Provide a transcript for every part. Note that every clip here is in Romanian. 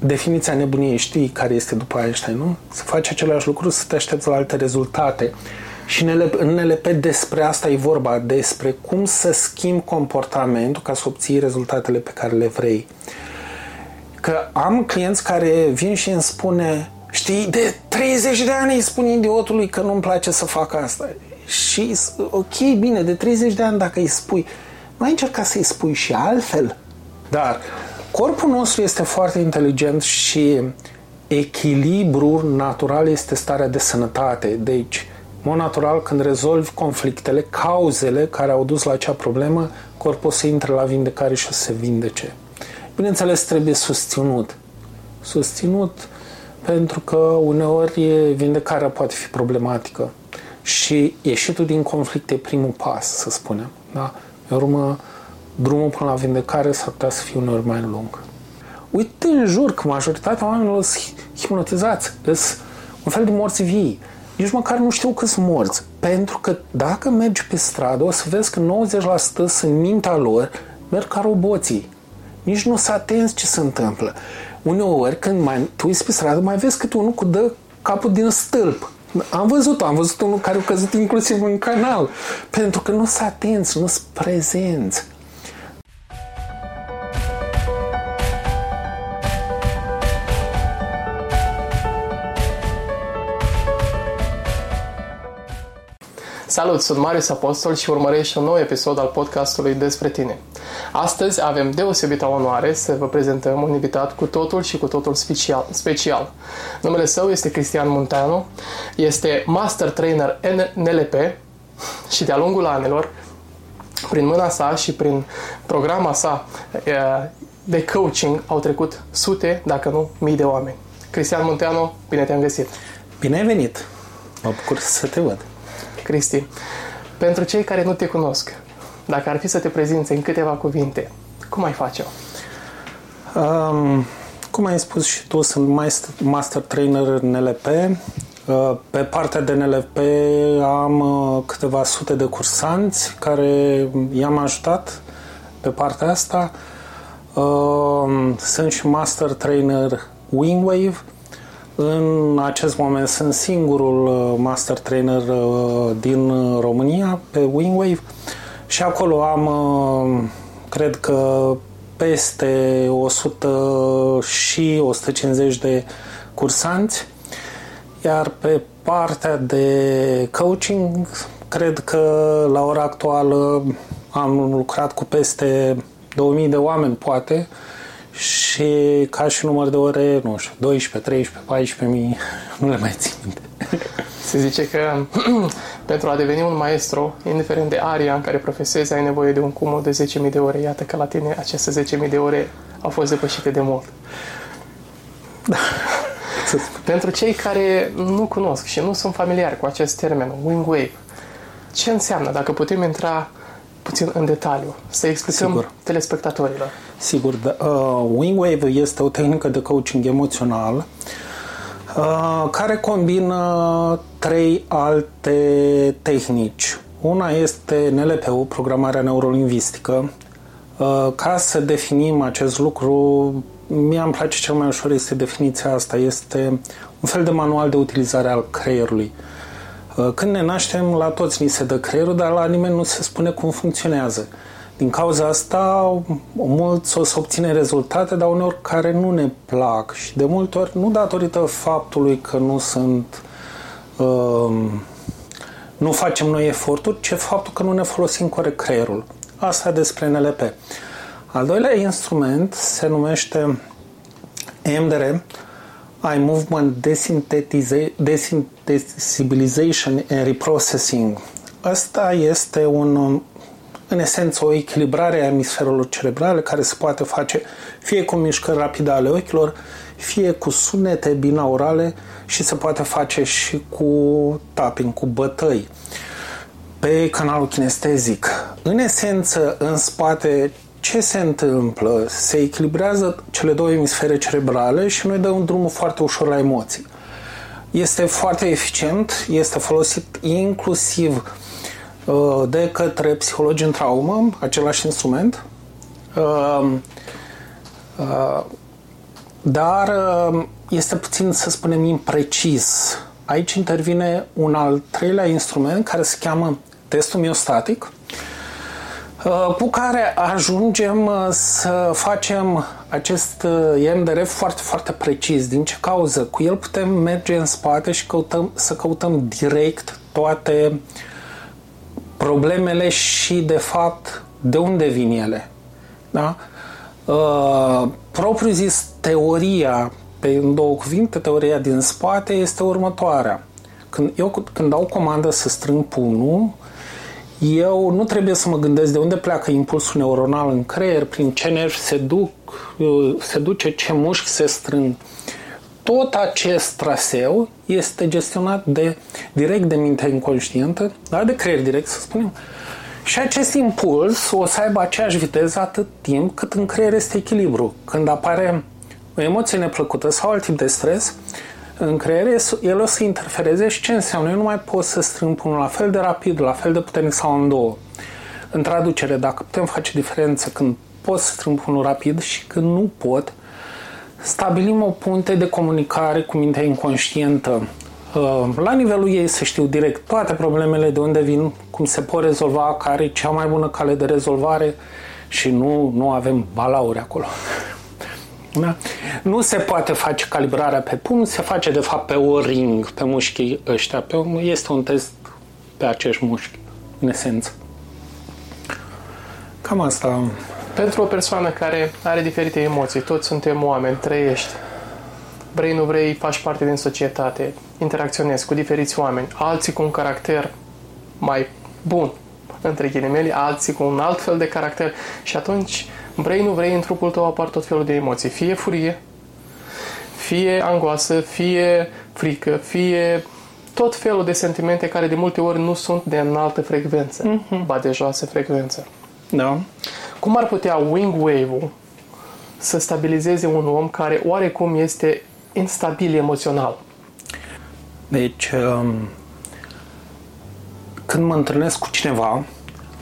definiția nebuniei, știi care este după Einstein, nu? Să faci același lucru, să te aștepți la alte rezultate. Și în NLP despre asta e vorba, despre cum să schimbi comportamentul ca să obții rezultatele pe care le vrei. Că am clienți care vin și îmi spune, știi, de 30 de ani îi spun idiotului că nu-mi place să fac asta. Și ok, bine, de 30 de ani dacă îi spui, nu ai încercat să-i spui și altfel? Dar corpul nostru este foarte inteligent și echilibru natural este starea de sănătate. Deci, în mod natural, când rezolvi conflictele, cauzele care au dus la acea problemă, corpul o să intre la vindecare și o să se vindece. Bineînțeles, trebuie susținut. Susținut pentru că uneori vindecarea poate fi problematică și ieșitul din conflict e primul pas, să spunem. Da? Pe urmă, drumul până la vindecare s-ar putea să fie uneori mai lung. Uite în jur că majoritatea oamenilor sunt hipnotizați, sunt un fel de morți vii. Nici măcar nu știu că sunt morți. Pentru că dacă mergi pe stradă, o să vezi că 90% sunt mintea lor, merg ca roboții. Nici nu s-a atenți ce se întâmplă. Uneori, când mai, tu ești pe stradă, mai vezi câte unul cu dă capul din stâlp. Am văzut am văzut unul care a căzut inclusiv în canal. Pentru că nu s-a atenți, nu sunt prezenți. Salut, sunt Marius Apostol și urmărești un nou episod al podcastului despre tine. Astăzi avem deosebită onoare să vă prezentăm un invitat cu totul și cu totul special. special. Numele său este Cristian Munteanu, este master trainer NLP și de-a lungul anilor, prin mâna sa și prin programa sa de coaching au trecut sute, dacă nu mii de oameni. Cristian Munteanu, bine te-am găsit! Bine ai venit! Mă bucur să te văd! Cristi, pentru cei care nu te cunosc, dacă ar fi să te prezinți în câteva cuvinte, cum ai face-o? Um, cum ai spus și tu, sunt master trainer în NLP. Uh, pe partea de NLP am uh, câteva sute de cursanți care i-am ajutat pe partea asta. Uh, sunt și master trainer Wingwave, în acest moment sunt singurul uh, master trainer uh, din România pe Wingwave. Și acolo am, uh, cred că, peste 100 și 150 de cursanți, iar pe partea de coaching, cred că la ora actuală am lucrat cu peste 2000 de oameni, poate, și ca și număr de ore, nu știu, 12, 13, 14 mii, nu le mai țin minte. Se zice că pentru a deveni un maestru, indiferent de aria în care profesezi, ai nevoie de un cumul de 10.000 de ore. Iată că la tine aceste 10.000 de ore au fost depășite de mult. Da. pentru cei care nu cunosc și nu sunt familiari cu acest termen, wing wave, ce înseamnă? Dacă putem intra puțin în detaliu, să explicăm Sigur. telespectatorilor. Sigur, da. uh, Wingwave este o tehnică de coaching emoțional uh, care combină trei alte tehnici. Una este NLP-ul, programarea neurolingvistică. Uh, ca să definim acest lucru, mie îmi place cel mai ușor este definiția asta. Este un fel de manual de utilizare al creierului. Uh, Uh, când ne naștem, la toți ni se dă creierul, dar la nimeni nu se spune cum funcționează. Din cauza asta, mulți o să obține rezultate, dar uneori care nu ne plac și de multe ori nu datorită faptului că nu sunt uh, nu facem noi eforturi, ci faptul că nu ne folosim corect creierul. Asta despre NLP. Al doilea instrument se numește EMDR, Eye Movement Desynthesization and Reprocessing. Asta este un, în esență o echilibrare a emisferelor cerebrale care se poate face fie cu mișcări rapide ale ochilor, fie cu sunete binaurale și se poate face și cu tapping, cu bătăi pe canalul kinestezic. În esență, în spate, ce se întâmplă? Se echilibrează cele două emisfere cerebrale și noi dăm un drum foarte ușor la emoții. Este foarte eficient, este folosit inclusiv uh, de către psihologi în traumă, același instrument. Uh, uh, dar uh, este puțin, să spunem, imprecis. Aici intervine un al treilea instrument care se cheamă testul miostatic, uh, cu care ajungem uh, să facem acest EMDR foarte, foarte precis. Din ce cauză? Cu el putem merge în spate și căutăm, să căutăm direct toate problemele și, de fapt, de unde vin ele. Da? Uh, propriu zis, teoria, pe în două cuvinte, teoria din spate este următoarea. Când eu când dau comandă să strâng pumnul, eu nu trebuie să mă gândesc de unde pleacă impulsul neuronal în creier, prin ce nervi se, duc, uh, se duce, ce mușchi se strâng. Tot acest traseu este gestionat de, direct de mintea inconștientă, dar de creier direct, să spunem, și acest impuls o să aibă aceeași viteză atât timp cât în creier este echilibru. Când apare o emoție neplăcută sau alt tip de stres, în creier el o să interfereze și ce înseamnă? Eu nu mai pot să strâng până la fel de rapid, la fel de puternic sau în două. În traducere, dacă putem face diferență când pot să strâng până rapid și când nu pot, stabilim o punte de comunicare cu mintea inconștientă Uh, la nivelul ei să știu direct toate problemele, de unde vin, cum se pot rezolva, care e cea mai bună cale de rezolvare și nu, nu avem balauri acolo. Da? Nu se poate face calibrarea pe pumn, se face de fapt pe o ring, pe mușchii ăștia. Pe, este un test pe acești mușchi, în esență. Cam asta. Pentru o persoană care are diferite emoții, toți suntem oameni, trăiești, vrei, nu vrei, faci parte din societate, interacționezi cu diferiți oameni, alții cu un caracter mai bun, între ghilimele, alții cu un alt fel de caracter și atunci, vrei, nu vrei, în trupul tău apar tot felul de emoții, fie furie, fie angoasă, fie frică, fie tot felul de sentimente care de multe ori nu sunt de înaltă frecvență, mm-hmm. ba de joasă frecvență. Da. Cum ar putea wing wave-ul să stabilizeze un om care oarecum este instabil emoțional? Deci, um, când mă întâlnesc cu cineva,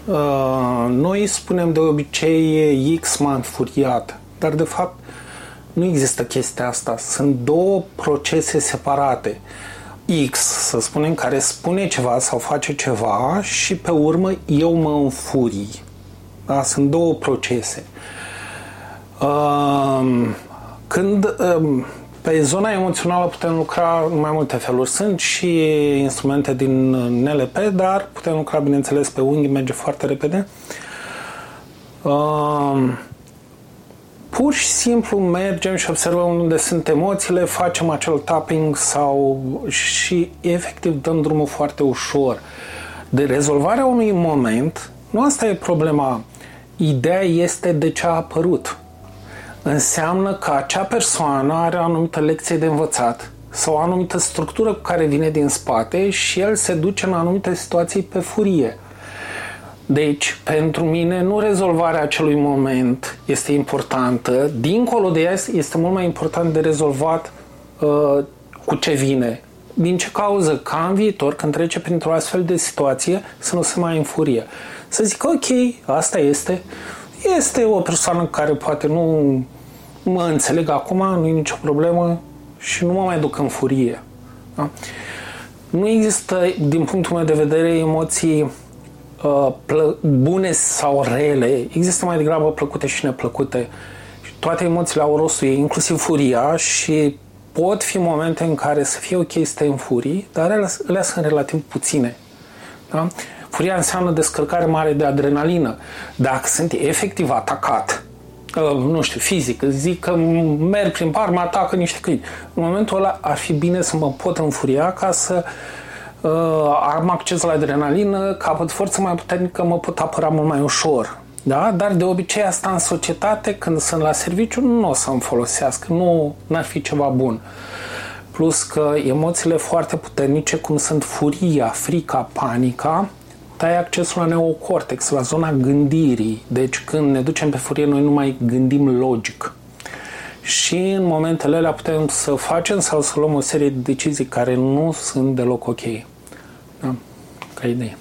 uh, noi spunem de obicei X m-a înfuriat, dar de fapt nu există chestia asta. Sunt două procese separate. X, să spunem, care spune ceva sau face ceva și pe urmă eu mă înfurii. Da? Sunt două procese. Um, când um, pe zona emoțională putem lucra în mai multe feluri. Sunt și instrumente din NLP, dar putem lucra, bineînțeles, pe unghi, merge foarte repede. Uh, pur și simplu mergem și observăm unde sunt emoțiile, facem acel tapping sau și efectiv dăm drumul foarte ușor. De rezolvarea unui moment, nu asta e problema. Ideea este de ce a apărut înseamnă că acea persoană are o anumită lecție de învățat sau o anumită structură cu care vine din spate și el se duce în anumite situații pe furie. Deci, pentru mine, nu rezolvarea acelui moment este importantă. Dincolo de ea, este mult mai important de rezolvat uh, cu ce vine. Din ce cauză? Ca în viitor, când trece printr-o astfel de situație, să nu se mai înfurie. Să zic, ok, asta este. Este o persoană care poate nu mă înțeleg acum, nu e nicio problemă și nu mă mai duc în furie. Da? Nu există, din punctul meu de vedere, emoții uh, plă- bune sau rele. Există mai degrabă plăcute și neplăcute. Toate emoțiile au rostul ei, inclusiv furia și pot fi momente în care să fie ok să te înfurii, dar ele, ele sunt relativ puține. Da? Furia înseamnă descărcare mare de adrenalină. Dacă sunt efectiv atacat, nu știu, fizic, zic că merg prin par, mă atacă niște câini. În momentul ăla ar fi bine să mă pot înfuria ca să uh, am acces la adrenalină, capăt forță mai puternică, mă pot apăra mult mai ușor. Da? Dar de obicei asta în societate, când sunt la serviciu, nu o să-mi folosească, nu ar fi ceva bun. Plus că emoțiile foarte puternice, cum sunt furia, frica, panica, tai accesul la neocortex, la zona gândirii. Deci când ne ducem pe furie, noi nu mai gândim logic. Și în momentele alea putem să facem sau să luăm o serie de decizii care nu sunt deloc ok. Da? Ca idee.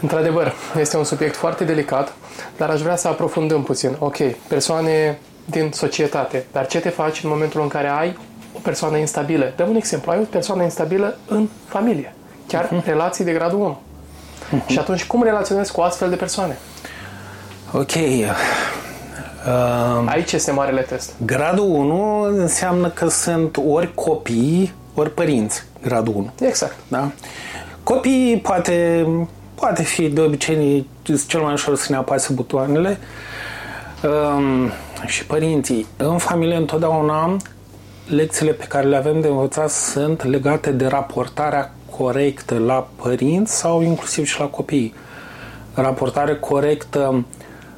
Într-adevăr, este un subiect foarte delicat, dar aș vrea să aprofundăm puțin. Ok, persoane din societate. Dar ce te faci în momentul în care ai o persoană instabilă? Dăm un exemplu. Ai o persoană instabilă în familie. Chiar uh-huh. relații de gradul 1. Uh-huh. Și atunci cum relaționezi cu astfel de persoane? Ok. Uh, Aici este marele test. Gradul 1 înseamnă că sunt ori copii, ori părinți. Gradul 1. Exact. Da? Copiii poate, poate fi de obicei cel mai ușor să ne apase butoanele um, și părinții. În familie întotdeauna lecțiile pe care le avem de învățat sunt legate de raportarea corectă la părinți sau inclusiv și la copii. Raportare corectă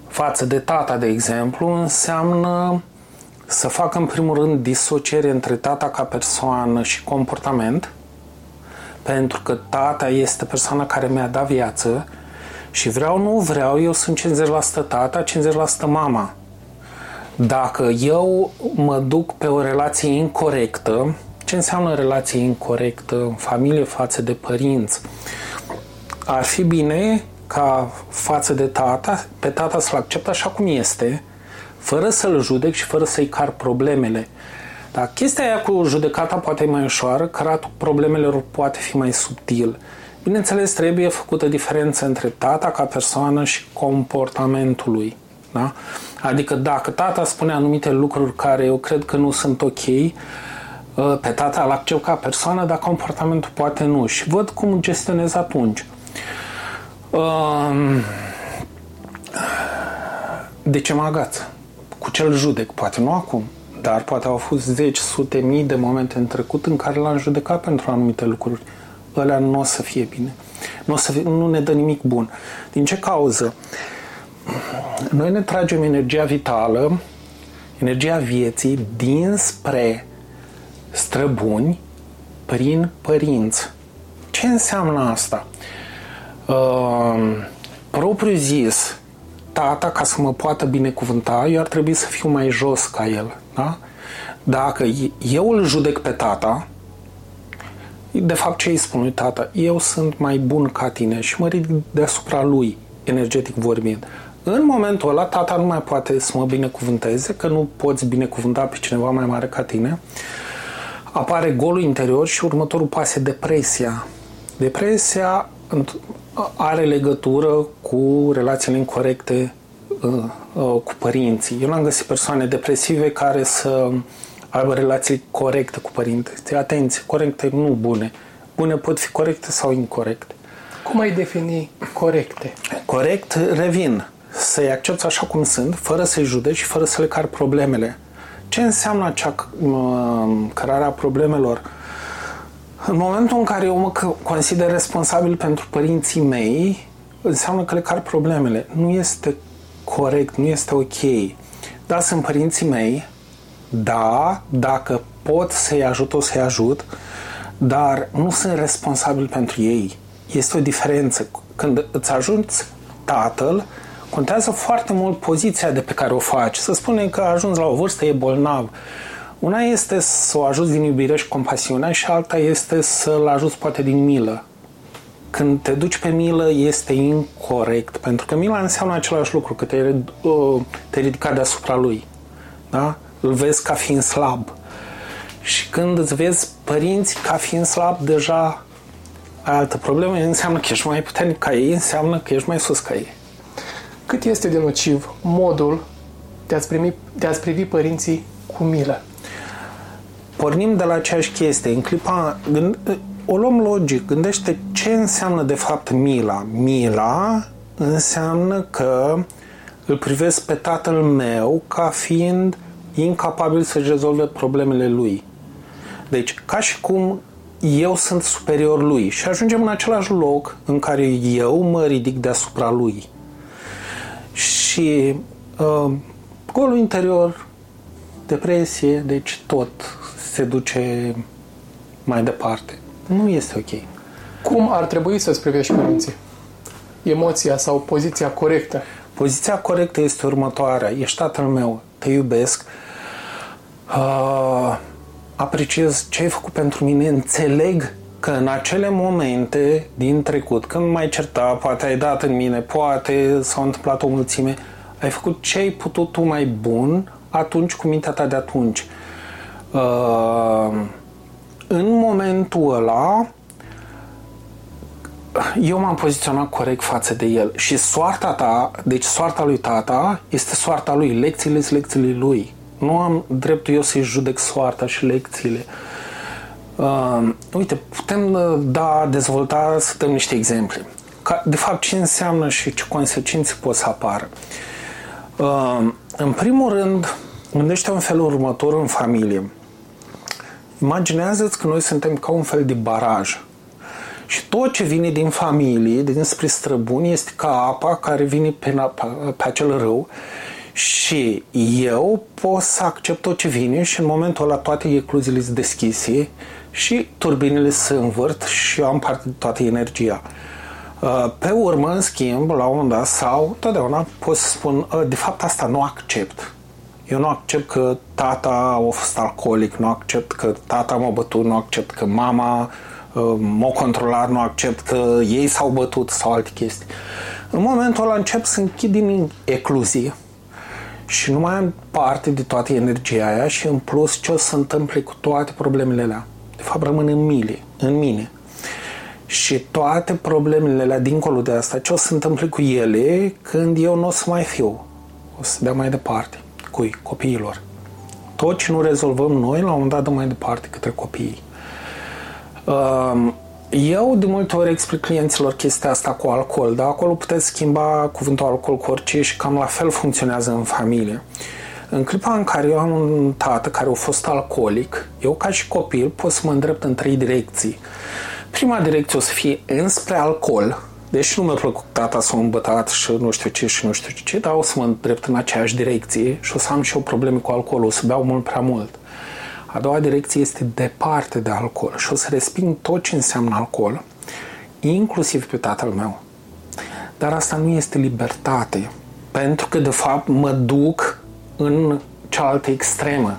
față de tata, de exemplu, înseamnă să fac în primul rând disociere între tata ca persoană și comportament, pentru că tata este persoana care mi-a dat viață și vreau, nu vreau, eu sunt 50% tata, 50% mama. Dacă eu mă duc pe o relație incorrectă, ce înseamnă relație incorrectă în familie față de părinți? Ar fi bine ca față de tata, pe tata să-l accept așa cum este, fără să-l judec și fără să-i car problemele. Dar chestia aia cu judecata poate e mai ușoară, caratul problemelor poate fi mai subtil. Bineînțeles, trebuie făcută diferență între tata ca persoană și comportamentul lui. Da? Adică dacă tata spune anumite lucruri care eu cred că nu sunt ok, ă, pe tata îl accept ca persoană, dar comportamentul poate nu. Și văd cum gestionez atunci. De ce mă agață? Cu ce judec? Poate nu acum, dar poate au fost zeci, sute, mii de momente în trecut în care l-am judecat pentru anumite lucruri. Ălea nu o să fie bine. Nu, o să fie, nu ne dă nimic bun. Din ce cauză? Noi ne tragem energia vitală, energia vieții dinspre străbuni prin părinți. Ce înseamnă asta? Uh, propriu zis, tata, ca să mă poată binecuvânta, eu ar trebui să fiu mai jos ca el. Da? Dacă eu îl judec pe tata, de fapt ce îi spun lui tata? Eu sunt mai bun ca tine și mă ridic deasupra lui, energetic vorbind. În momentul ăla, tata nu mai poate să mă binecuvânteze, că nu poți binecuvânta pe cineva mai mare ca tine. Apare golul interior și următorul pas e depresia. Depresia are legătură cu relațiile incorrecte uh, uh, cu părinții. Eu n-am găsit persoane depresive care să aibă relații corecte cu părinții. Atenție, corecte, nu bune. Bune pot fi corecte sau incorrecte. Cum ai defini corecte? Corect, revin. Să-i accepti așa cum sunt, fără să-i judeci și fără să le car problemele. Ce înseamnă acea uh, cărarea problemelor? În momentul în care eu mă consider responsabil pentru părinții mei, înseamnă că le car problemele. Nu este corect, nu este ok. Da, sunt părinții mei, da, dacă pot să-i ajut, o să-i ajut, dar nu sunt responsabil pentru ei. Este o diferență. Când îți ajungi tatăl, contează foarte mult poziția de pe care o faci. Să spunem că ajungi la o vârstă, e bolnav una este să o ajuți din iubire și compasiune și alta este să-l ajuți poate din milă. Când te duci pe milă este incorrect, pentru că mila înseamnă același lucru, că te, uh, te ridica deasupra lui. Da? Îl vezi ca fiind slab. Și când îți vezi părinți ca fiind slab, deja ai altă problemă, înseamnă că ești mai puternic ca ei, înseamnă că ești mai sus ca ei. Cât este de nociv modul de a-ți, primi, de a-ți privi părinții cu milă? pornim de la aceeași chestie. În clipa, gând, o luăm logic, gândește ce înseamnă de fapt mila. Mila înseamnă că îl privesc pe tatăl meu ca fiind incapabil să-și rezolve problemele lui. Deci, ca și cum eu sunt superior lui și ajungem în același loc în care eu mă ridic deasupra lui. Și uh, golul interior, depresie, deci tot se duce mai departe. Nu este ok. Cum ar trebui să-ți privești părinții? Emoția sau poziția corectă? Poziția corectă este următoarea. Ești tatăl meu, te iubesc, uh, apreciez ce ai făcut pentru mine, înțeleg că în acele momente din trecut, când mai certa, poate ai dat în mine, poate s-au întâmplat o mulțime, ai făcut ce ai putut tu mai bun atunci cu mintea ta de atunci. Uh, în momentul ăla, eu m-am poziționat corect față de el și soarta ta, deci soarta lui tata, este soarta lui, lecțiile sunt lecțiile lui. Nu am dreptul eu să-i judec soarta și lecțiile. Uh, uite, putem uh, da, dezvolta, să dăm niște exemple. Ca, de fapt, ce înseamnă și ce consecințe pot să apară. Uh, în primul rând, gândește în felul următor în familie. Imaginează-ți că noi suntem ca un fel de baraj. Și tot ce vine din familie, dinspre străbuni, este ca apa care vine pe, pe acel râu și eu pot să accept tot ce vine și în momentul ăla toate ecluziile sunt deschise și turbinele se învârt și eu am parte de toată energia. Uh, pe urmă, în schimb, la un moment dat, sau totdeauna pot să spun, uh, de fapt asta nu accept. Eu nu accept că tata a fost alcoolic, nu accept că tata m-a bătut, nu accept că mama uh, m-a controlat, nu accept că ei s-au bătut sau alte chestii. În momentul ăla încep să închid din ecluzie și nu mai am parte de toată energia aia și în plus ce o să întâmple cu toate problemele alea. De fapt rămân în mine, în mine. Și toate problemele alea dincolo de asta, ce o să se întâmple cu ele când eu nu o să mai fiu? O să dea mai departe. Cui? Copiilor. Tot ce nu rezolvăm noi, la un moment dat dăm mai departe către copii. Um, eu de multe ori explic clienților chestia asta cu alcool, dar acolo puteți schimba cuvântul alcool cu orice și cam la fel funcționează în familie. În clipa în care eu am un tată care a fost alcoolic, eu ca și copil pot să mă îndrept în trei direcții. Prima direcție o să fie înspre alcool, deci nu mi-a plăcut tata să mă îmbătat și nu știu ce și nu știu ce, dar o să mă îndrept în aceeași direcție și o să am și eu probleme cu alcoolul, o să beau mult prea mult. A doua direcție este departe de alcool și o să resping tot ce înseamnă alcool, inclusiv pe tatăl meu. Dar asta nu este libertate, pentru că de fapt mă duc în cealaltă extremă.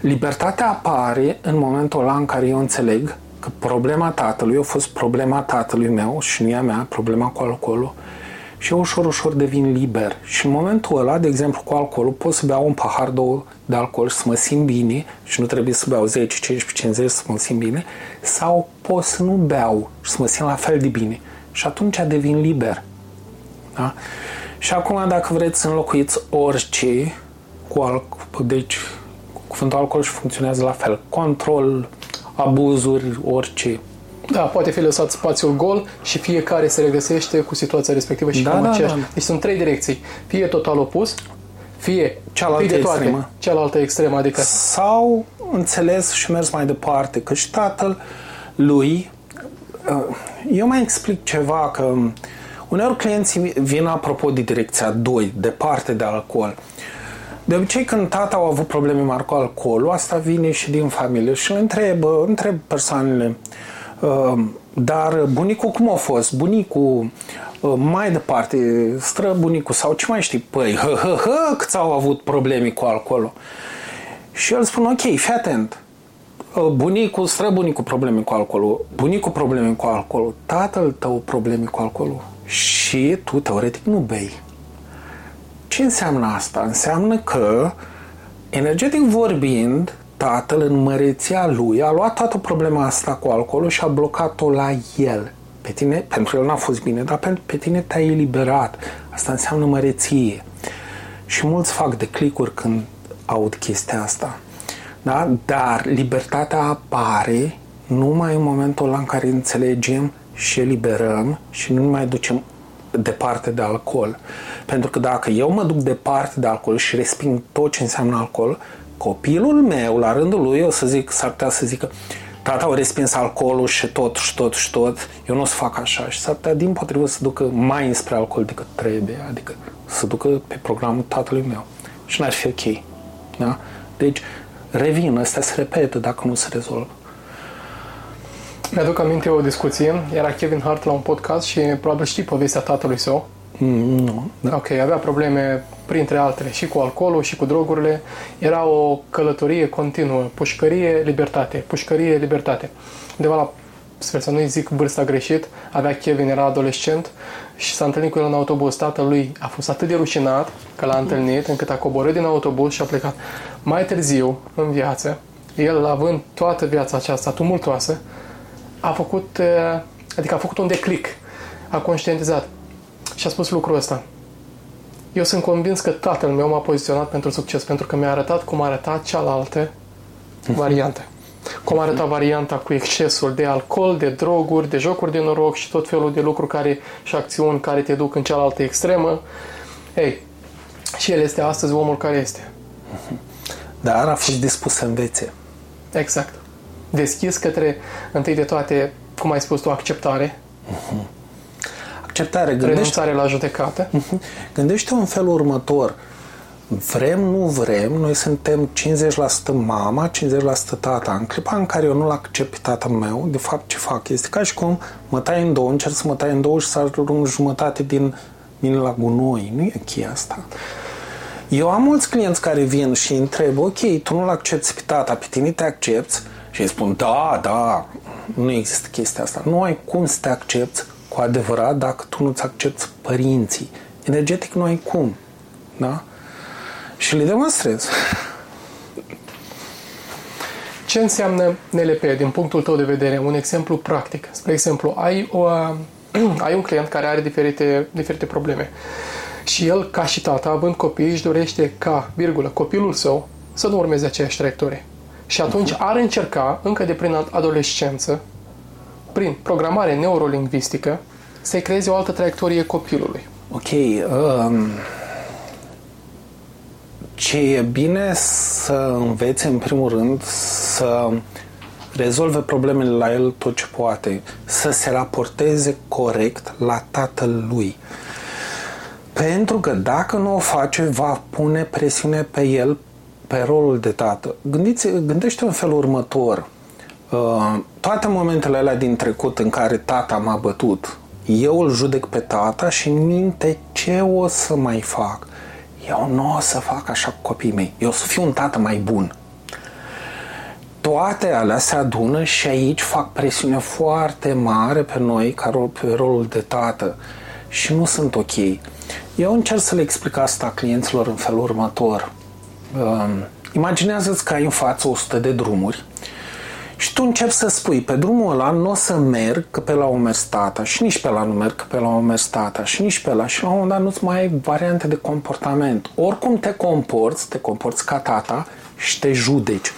Libertatea apare în momentul ăla în care eu înțeleg că problema tatălui a fost problema tatălui meu și nu e a mea, problema cu alcoolul, și eu ușor, ușor devin liber. Și în momentul ăla, de exemplu, cu alcoolul, pot să beau un pahar, două de alcool și să mă simt bine și nu trebuie să beau 10, 15, 50 să mă simt bine, sau pot să nu beau și să mă simt la fel de bine. Și atunci devin liber. Da? Și acum, dacă vreți să înlocuiți orice cu alcool, deci cuvântul alcool și funcționează la fel. Control, abuzuri, orice. Da, poate fi lăsat spațiul gol și fiecare se regăsește cu situația respectivă și da, cam da, aceeași. da. Deci sunt trei direcții. Fie total opus, fie Cealaltă fie de toate, extremă. cealaltă extremă, adică Sau înțeles și mers mai departe, că și tatăl lui, uh, eu mai explic ceva, că uneori clienții vin apropo de direcția 2, departe de alcool. De obicei, când tata au avut probleme mari cu alcoolul, asta vine și din familie și le întreb, întreb persoanele, uh, dar bunicul cum a fost? Bunicul uh, mai departe, străbunicul sau ce mai știi? Păi, hă, hă, hă, câți au avut probleme cu alcoolul. Și el spune, ok, fii atent. Uh, Bunicul, străbunicul probleme cu alcoolul, bunicul probleme cu alcoolul, tatăl tău probleme cu alcoolul și tu teoretic nu bei. Ce înseamnă asta? Înseamnă că, energetic vorbind, tatăl în măreția lui a luat toată problema asta cu alcoolul și a blocat-o la el. Pe tine, pentru el n-a fost bine, dar pe, pe tine te-ai eliberat. Asta înseamnă măreție. Și mulți fac de clicuri când aud chestia asta. Da? Dar libertatea apare numai în momentul ăla în care înțelegem și eliberăm și nu ne mai ducem departe de alcool. Pentru că dacă eu mă duc departe de alcool și resping tot ce înseamnă alcool, copilul meu, la rândul lui, o să zic, s-ar putea să zică tata a respins alcoolul și tot, și tot, și tot, eu nu o să fac așa și s-ar putea din potrivă să ducă mai înspre alcool decât trebuie, adică să ducă pe programul tatălui meu. Și n-ar fi ok. Da? Deci, revin, ăsta se repetă dacă nu se rezolvă. Mi-aduc aminte o discuție. Era Kevin Hart la un podcast și probabil știi povestea tatălui său. Mm, nu. Da. Ok, avea probleme printre altele și cu alcoolul și cu drogurile. Era o călătorie continuă, pușcărie, libertate, pușcărie, libertate. Undeva la sper să nu-i zic vârsta greșit, avea Kevin, era adolescent și s-a întâlnit cu el în autobuz. Tatălui a fost atât de rușinat că l-a întâlnit încât a coborât din autobuz și a plecat. Mai târziu, în viață, el, având toată viața aceasta tumultoasă, a făcut, uh, adică a făcut un declic, a conștientizat și a spus lucrul ăsta. Eu sunt convins că tatăl meu m-a poziționat pentru succes, pentru că mi-a arătat cum arăta cealaltă variantă. Cum arăta varianta cu excesul de alcool, de droguri, de jocuri de noroc și tot felul de lucruri care, și acțiuni care te duc în cealaltă extremă. Ei, și el este astăzi omul care este. Dar a fost dispus să învețe. Exact. Deschis către, întâi de toate, cum ai spus tu, acceptare. Uh-huh. Acceptare. Gândește... Renunțare la judecată. Uh-huh. Gândește în felul următor. Vrem, nu vrem, noi suntem 50% mama, 50% tata. În clipa în care eu nu-l accept pe tatăl meu, de fapt ce fac? Este ca și cum mă tai în două, încerc să mă tai în două și să arunc jumătate din mine la gunoi. Nu e ok asta. Eu am mulți clienți care vin și întreb, ok, tu nu-l accepti pe tata, pe tine te accepti? Și îi spun, da, da, nu există chestia asta. Nu ai cum să te accepti cu adevărat dacă tu nu-ți accepti părinții. Energetic nu ai cum. Da? Și le demonstrez. Ce înseamnă NLP din punctul tău de vedere? Un exemplu practic. Spre exemplu, ai, o, ai un client care are diferite, diferite probleme și el, ca și tata, având copii, își dorește ca, virgulă, copilul său să nu urmeze aceeași traiectorie. Și atunci ar încerca, încă de prin adolescență, prin programare neurolingvistică, să-i creeze o altă traiectorie copilului. Ok. Um, ce e bine să învețe, în primul rând, să rezolve problemele la el tot ce poate, să se raporteze corect la tatăl lui. Pentru că dacă nu o face, va pune presiune pe el pe rolul de tată. Gândiți, gândește în felul următor. Uh, toate momentele alea din trecut în care tata m-a bătut, eu îl judec pe tata și în minte ce o să mai fac. Eu nu o să fac așa cu copiii mei. Eu o să fiu un tată mai bun. Toate alea se adună și aici fac presiune foarte mare pe noi ca rol, pe rolul de tată și nu sunt ok. Eu încerc să le explic asta clienților în felul următor. Uh, imaginează-ți că ai în față 100 de drumuri și tu începi să spui, pe drumul ăla nu o să merg, că pe la o mers tata, și nici pe la nu merg, că pe la o mers tata, și nici pe la, și la un moment dat nu-ți mai ai variante de comportament. Oricum te comporți, te comporți ca tata și te judeci.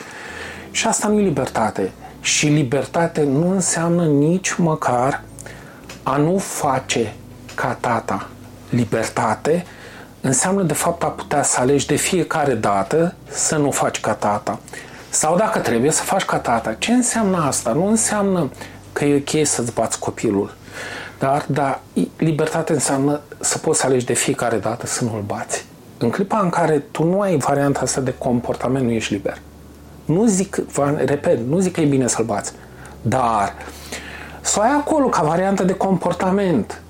Și asta nu e libertate. Și libertate nu înseamnă nici măcar a nu face ca tata. Libertate înseamnă de fapt a putea să alegi de fiecare dată să nu faci ca tata. Sau dacă trebuie să faci ca tata. Ce înseamnă asta? Nu înseamnă că e ok să-ți bați copilul. Dar, da, libertate înseamnă să poți să alegi de fiecare dată să nu-l bați. În clipa în care tu nu ai varianta asta de comportament, nu ești liber. Nu zic, repet, nu zic că e bine să-l bați, dar să ai acolo ca variantă de comportament.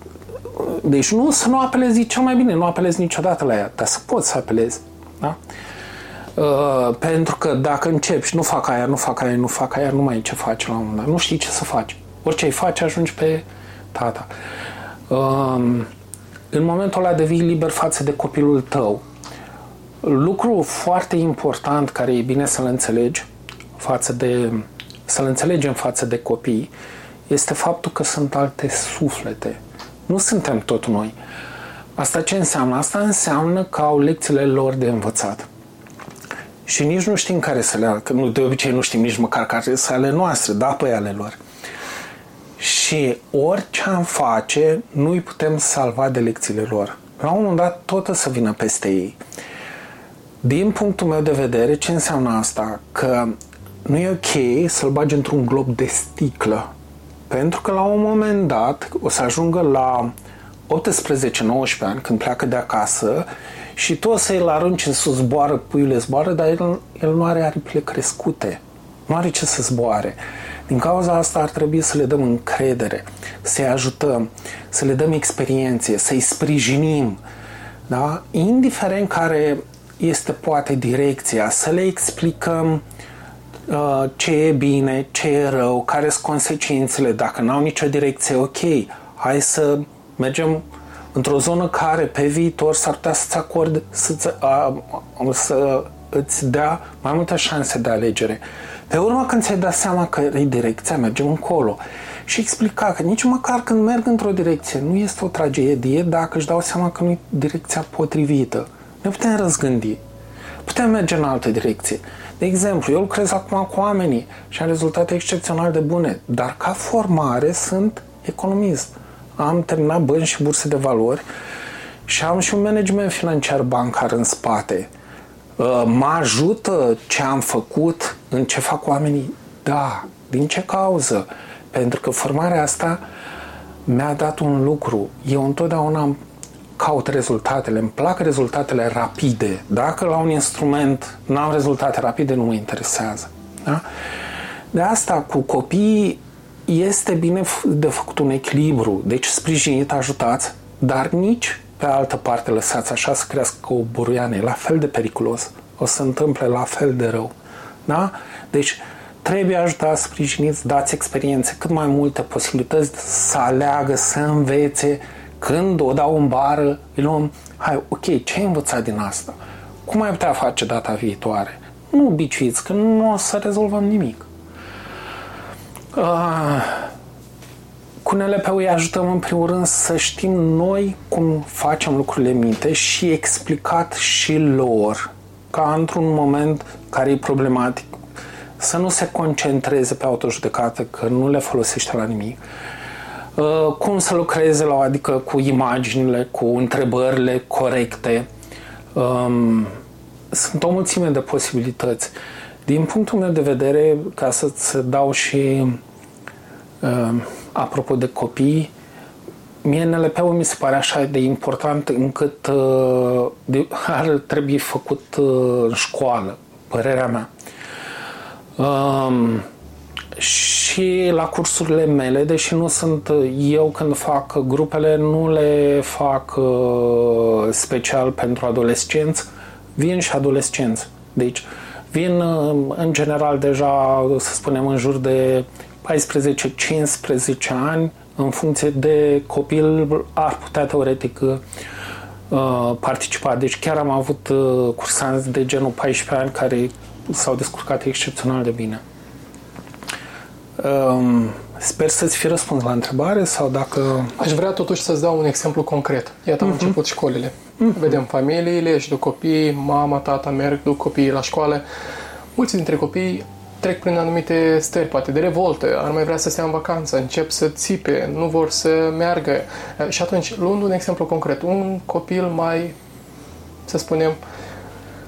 Deci nu să nu apelezi cel mai bine, nu apelezi niciodată la ea, dar să poți să apelezi. Da? Uh, pentru că dacă începi și nu fac aia, nu fac aia, nu fac aia, nu mai ai ce faci la un moment dat. Nu știi ce să faci. Orice ai face, ajungi pe tata. Uh, în momentul ăla devii liber față de copilul tău. Lucru foarte important care e bine să-l înțelegi față de să-l înțelegem față de copii este faptul că sunt alte suflete. Nu suntem tot noi. Asta ce înseamnă? Asta înseamnă că au lecțiile lor de învățat și nici nu știm care să le că nu, de obicei nu știm nici măcar care să ale noastre, da, pe ale lor. Și orice am face, nu îi putem salva de lecțiile lor. La un moment dat, tot o să vină peste ei. Din punctul meu de vedere, ce înseamnă asta? Că nu e ok să-l bagi într-un glob de sticlă. Pentru că la un moment dat o să ajungă la 18-19 ani, când pleacă de acasă și tu o să îl arunci în sus, zboară, puiule zboară, dar el, el nu are aripile crescute. Nu are ce să zboare. Din cauza asta ar trebui să le dăm încredere, să-i ajutăm, să le dăm experiențe, să-i sprijinim, da? indiferent care este poate direcția, să le explicăm uh, ce e bine, ce e rău, care sunt consecințele, dacă n-au nicio direcție, ok, hai să mergem într-o zonă care pe viitor s-ar putea să-ți acorde, să, să îți dea mai multe șanse de alegere. Pe urmă, când ți-ai dat seama că e direcția, mergem încolo. Și explica că nici măcar când merg într-o direcție nu este o tragedie dacă își dau seama că nu e direcția potrivită. Ne putem răzgândi. Putem merge în altă direcție. De exemplu, eu lucrez acum cu oamenii și am rezultate excepțional de bune, dar ca formare sunt economist. Am terminat bănci și burse de valori și am și un management financiar bancar în spate. Uh, mă ajută ce am făcut, în ce fac oamenii? Da. Din ce cauză? Pentru că formarea asta mi-a dat un lucru. Eu întotdeauna caut rezultatele, îmi plac rezultatele rapide. Dacă la un instrument n-am rezultate rapide, nu mă interesează. Da? De asta, cu copiii, este bine de făcut un echilibru. Deci sprijinit, ajutați, dar nici pe altă parte lăsați așa să crească o buruiană. E la fel de periculos. O să întâmple la fel de rău. Da? Deci trebuie ajutat, sprijiniți, dați experiențe, cât mai multe posibilități să aleagă, să învețe. Când o dau în bară, îi luăm, hai, ok, ce ai învățat din asta? Cum ai putea face data viitoare? Nu biciuiți, că nu o să rezolvăm nimic. Uh, cu NLP îi ajutăm în primul rând să știm noi cum facem lucrurile minte și explicat și lor ca într-un moment care e problematic să nu se concentreze pe autojudecată, că nu le folosește la nimic. Uh, cum să lucreze la, adică cu imaginile, cu întrebările corecte. Um, sunt o mulțime de posibilități. Din punctul meu de vedere, ca să-ți dau și uh, apropo de copii, mie NLP-ul mi se pare așa de important încât uh, de, ar trebui făcut uh, în școală, părerea mea. Um, și la cursurile mele, deși nu sunt eu când fac grupele, nu le fac uh, special pentru adolescenți, vin și adolescenți. Deci vin uh, în general deja, să spunem, în jur de 14-15 ani, în funcție de copil, ar putea teoretic uh, participa. Deci chiar am avut uh, cursanți de genul 14 ani care s-au descurcat excepțional de bine. Um, sper să-ți fi răspuns la întrebare sau dacă... Aș vrea totuși să-ți dau un exemplu concret. Iată, am uh-huh. început școlile. Uh-huh. Vedem familiile, și duc copii, mama, tata merg, duc copiii la școală. Mulți dintre copii trec prin anumite stări, poate de revoltă, ar mai vrea să stea în vacanță, încep să țipe, nu vor să meargă. Și atunci, luând un exemplu concret, un copil mai, să spunem,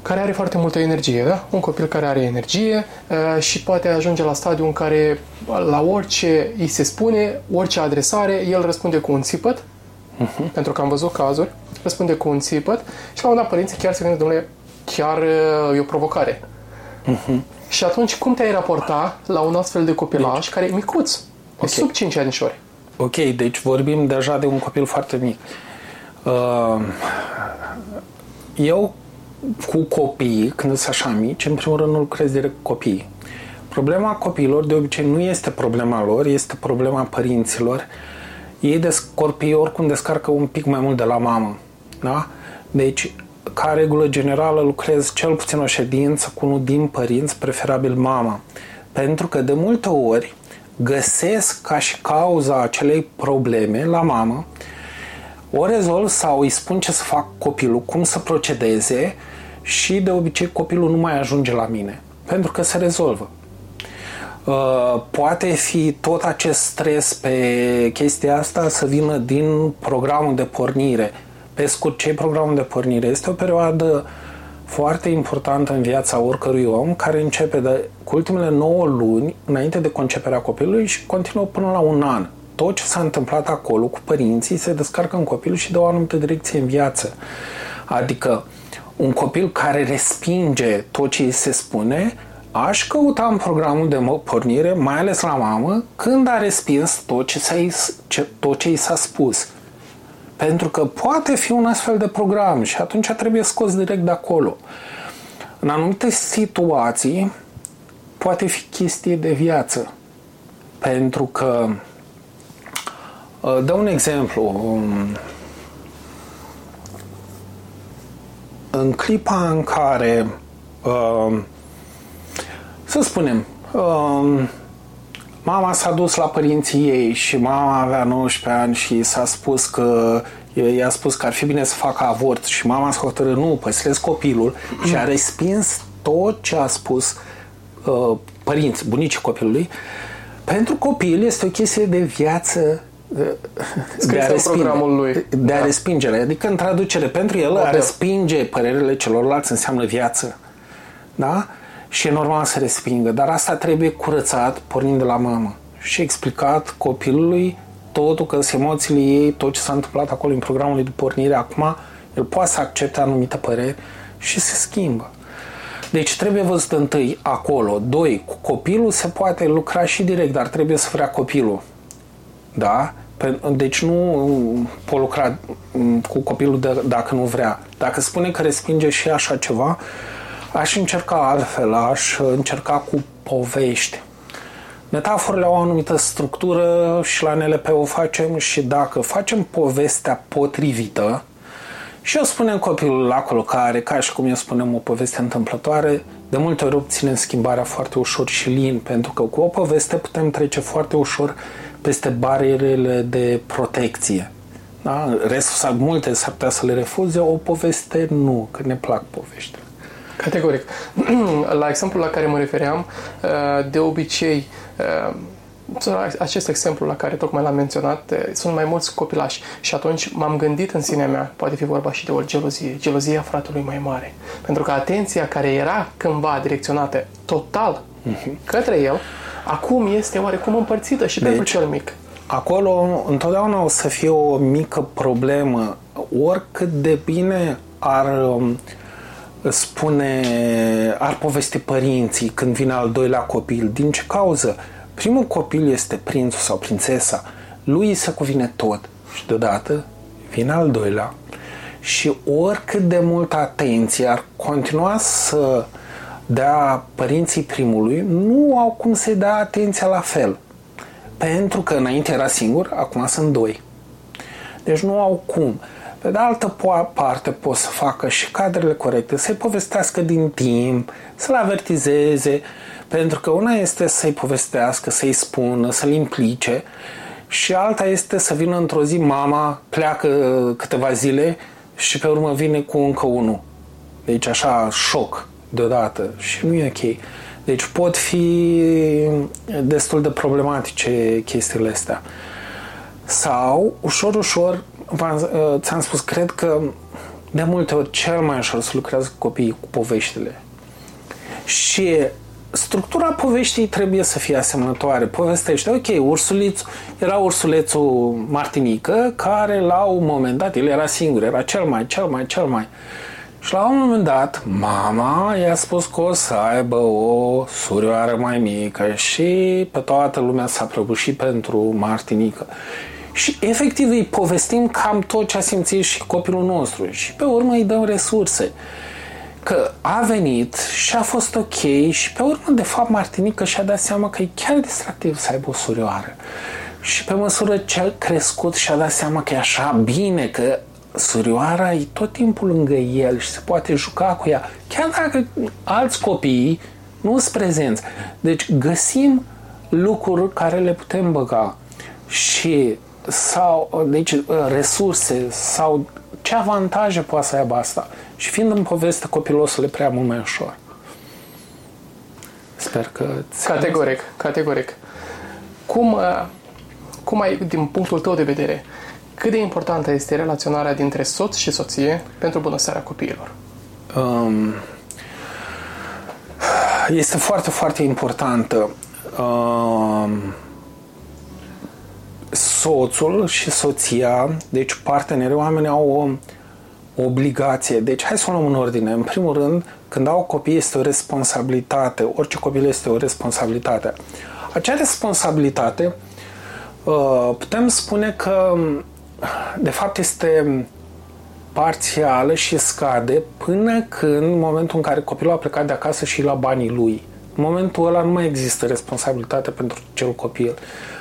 care are foarte multă energie, da? Un copil care are energie uh, și poate ajunge la stadiul în care la orice îi se spune, orice adresare, el răspunde cu un țipăt, uh-huh. pentru că am văzut cazuri, răspunde cu un țipăt și la un dat părinții chiar se gândesc, domnule, chiar uh, e o provocare. Uh-huh. Și atunci cum te-ai raporta la un astfel de copilaș deci, care e micuț, okay. sub 5 anișori? Ok, deci vorbim deja de un copil foarte mic. Uh, eu cu copiii, când sunt așa mici, în primul rând nu lucrez direct cu copiii. Problema copiilor de obicei nu este problema lor, este problema părinților. Ei descorpii oricum descarcă un pic mai mult de la mamă. Da? Deci, ca regulă generală, lucrez cel puțin o ședință cu unul din părinți, preferabil mama. Pentru că de multe ori găsesc ca și cauza acelei probleme la mamă, o rezolv sau îi spun ce să fac copilul, cum să procedeze și de obicei copilul nu mai ajunge la mine, pentru că se rezolvă. Uh, poate fi tot acest stres pe chestia asta să vină din programul de pornire. Pe scurt, ce e programul de pornire? Este o perioadă foarte importantă în viața oricărui om care începe de, cu ultimele 9 luni înainte de conceperea copilului și continuă până la un an. Tot ce s-a întâmplat acolo cu părinții se descarcă în copil și dă o anumită direcție în viață. Adică un copil care respinge tot ce îi se spune, aș căuta în programul de pornire, mai ales la mamă, când a respins tot ce, s-a, ce, tot ce i s-a spus. Pentru că poate fi un astfel de program și atunci trebuie scos direct de acolo. În anumite situații, poate fi chestie de viață. Pentru că, uh, dă un exemplu, um, în clipa în care, uh, să spunem, uh, mama s-a dus la părinții ei și mama avea 19 ani și s-a spus că i-a spus că ar fi bine să facă avort și mama s-a hotărât, nu, păstrez copilul și a respins tot ce a spus uh, părinți, bunicii copilului, pentru copil este o chestie de viață uh, de a, respinge, lui. de a da. respingere. Adică, în traducere, pentru el, a respinge părerile celorlalți înseamnă viață. Da? Și e normal să respingă. Dar asta trebuie curățat pornind de la mamă. Și explicat copilului totul, că sunt emoțiile ei, tot ce s-a întâmplat acolo în programul de pornire, acum el poate să accepte anumite păreri și se schimbă. Deci trebuie văzut întâi acolo. Doi, cu copilul se poate lucra și direct, dar trebuie să vrea copilul. Da? Deci nu pot lucra cu copilul de, dacă nu vrea. Dacă spune că respinge și așa ceva, aș încerca altfel, aș încerca cu povești. Metaforele au o anumită structură și la NLP o facem și dacă facem povestea potrivită, și eu spunem copilul la colocare, ca și cum eu spunem o poveste întâmplătoare, de multe ori obținem schimbarea foarte ușor și lin, pentru că cu o poveste putem trece foarte ușor peste barierele de protecție. Da? Restul sau multe s-ar putea să le refuze, o poveste nu, că ne plac poveștile. Categoric. La exemplul la care mă refeream, uh, de obicei, uh, acest exemplu la care tocmai l-am menționat, uh, sunt mai mulți copilași și atunci m-am gândit în sinea mea, poate fi vorba și de o gelozie, gelozia fratelui mai mare. Pentru că atenția care era cândva direcționată total mhm. către el, acum este oarecum împărțită și deci, pentru cel mic. Acolo întotdeauna o să fie o mică problemă, oricât de bine ar um, spune, ar povesti părinții când vine al doilea copil. Din ce cauză? Primul copil este prințul sau prințesa. Lui se cuvine tot. Și deodată vine al doilea. Și oricât de multă atenție ar continua să dea părinții primului, nu au cum să-i dea atenția la fel. Pentru că înainte era singur, acum sunt doi. Deci nu au cum. Pe de altă parte pot să facă și cadrele corecte, să-i povestească din timp, să-l avertizeze, pentru că una este să-i povestească, să-i spună, să-l implice și alta este să vină într-o zi mama, pleacă câteva zile și pe urmă vine cu încă unul. Deci așa, șoc deodată și nu e ok. Deci pot fi destul de problematice chestiile astea. Sau, ușor, ușor, Uh, ți-am spus, cred că de multe ori cel mai ușor să lucrează cu copiii cu poveștile. Și structura poveștii trebuie să fie asemănătoare. Povestește, ok, ursuliț, era ursulețul Martinică, care la un moment dat, el era singur, era cel mai, cel mai, cel mai. Și la un moment dat, mama i-a spus că o să aibă o surioară mai mică și pe toată lumea s-a prăbușit pentru Martinică. Și efectiv îi povestim cam tot ce a simțit și copilul nostru și pe urmă îi dăm resurse. Că a venit și a fost ok și pe urmă, de fapt, Martinica și-a dat seama că e chiar distractiv să aibă o surioară. Și pe măsură ce a crescut și-a dat seama că e așa bine, că surioara e tot timpul lângă el și se poate juca cu ea, chiar dacă alți copii nu sunt prezenți. Deci găsim lucruri care le putem băga și sau deci, resurse sau ce avantaje poate să aibă asta. Și fiind în poveste, copilul o să le prea mult mai ușor. Sper că... Categoric, categoric. Cum, uh, cum ai, din punctul tău de vedere, cât de importantă este relaționarea dintre soț și soție pentru bunăstarea copiilor? Um, este foarte, foarte importantă. Um, soțul și soția, deci partenerii, oamenii au o obligație. Deci hai să o luăm în ordine. În primul rând, când au copii este o responsabilitate. Orice copil este o responsabilitate. Acea responsabilitate uh, putem spune că de fapt este parțială și scade până când, în momentul în care copilul a plecat de acasă și la banii lui. În momentul ăla nu mai există responsabilitate pentru cel copil.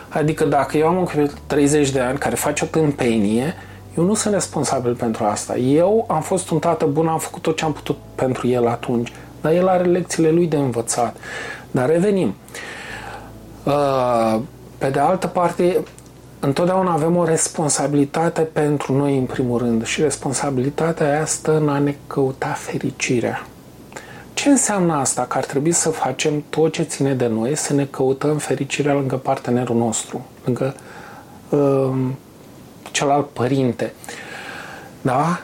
Adică dacă eu am un copil 30 de ani care face o tâmpenie, eu nu sunt responsabil pentru asta. Eu am fost un tată bun, am făcut tot ce am putut pentru el atunci, dar el are lecțiile lui de învățat. Dar revenim. Uh, pe de altă parte, întotdeauna avem o responsabilitate pentru noi, în primul rând, și responsabilitatea aia stă în a ne căuta fericirea. Ce înseamnă asta? Că ar trebui să facem tot ce ține de noi, să ne căutăm fericirea lângă partenerul nostru, lângă uh, celălalt părinte. Da?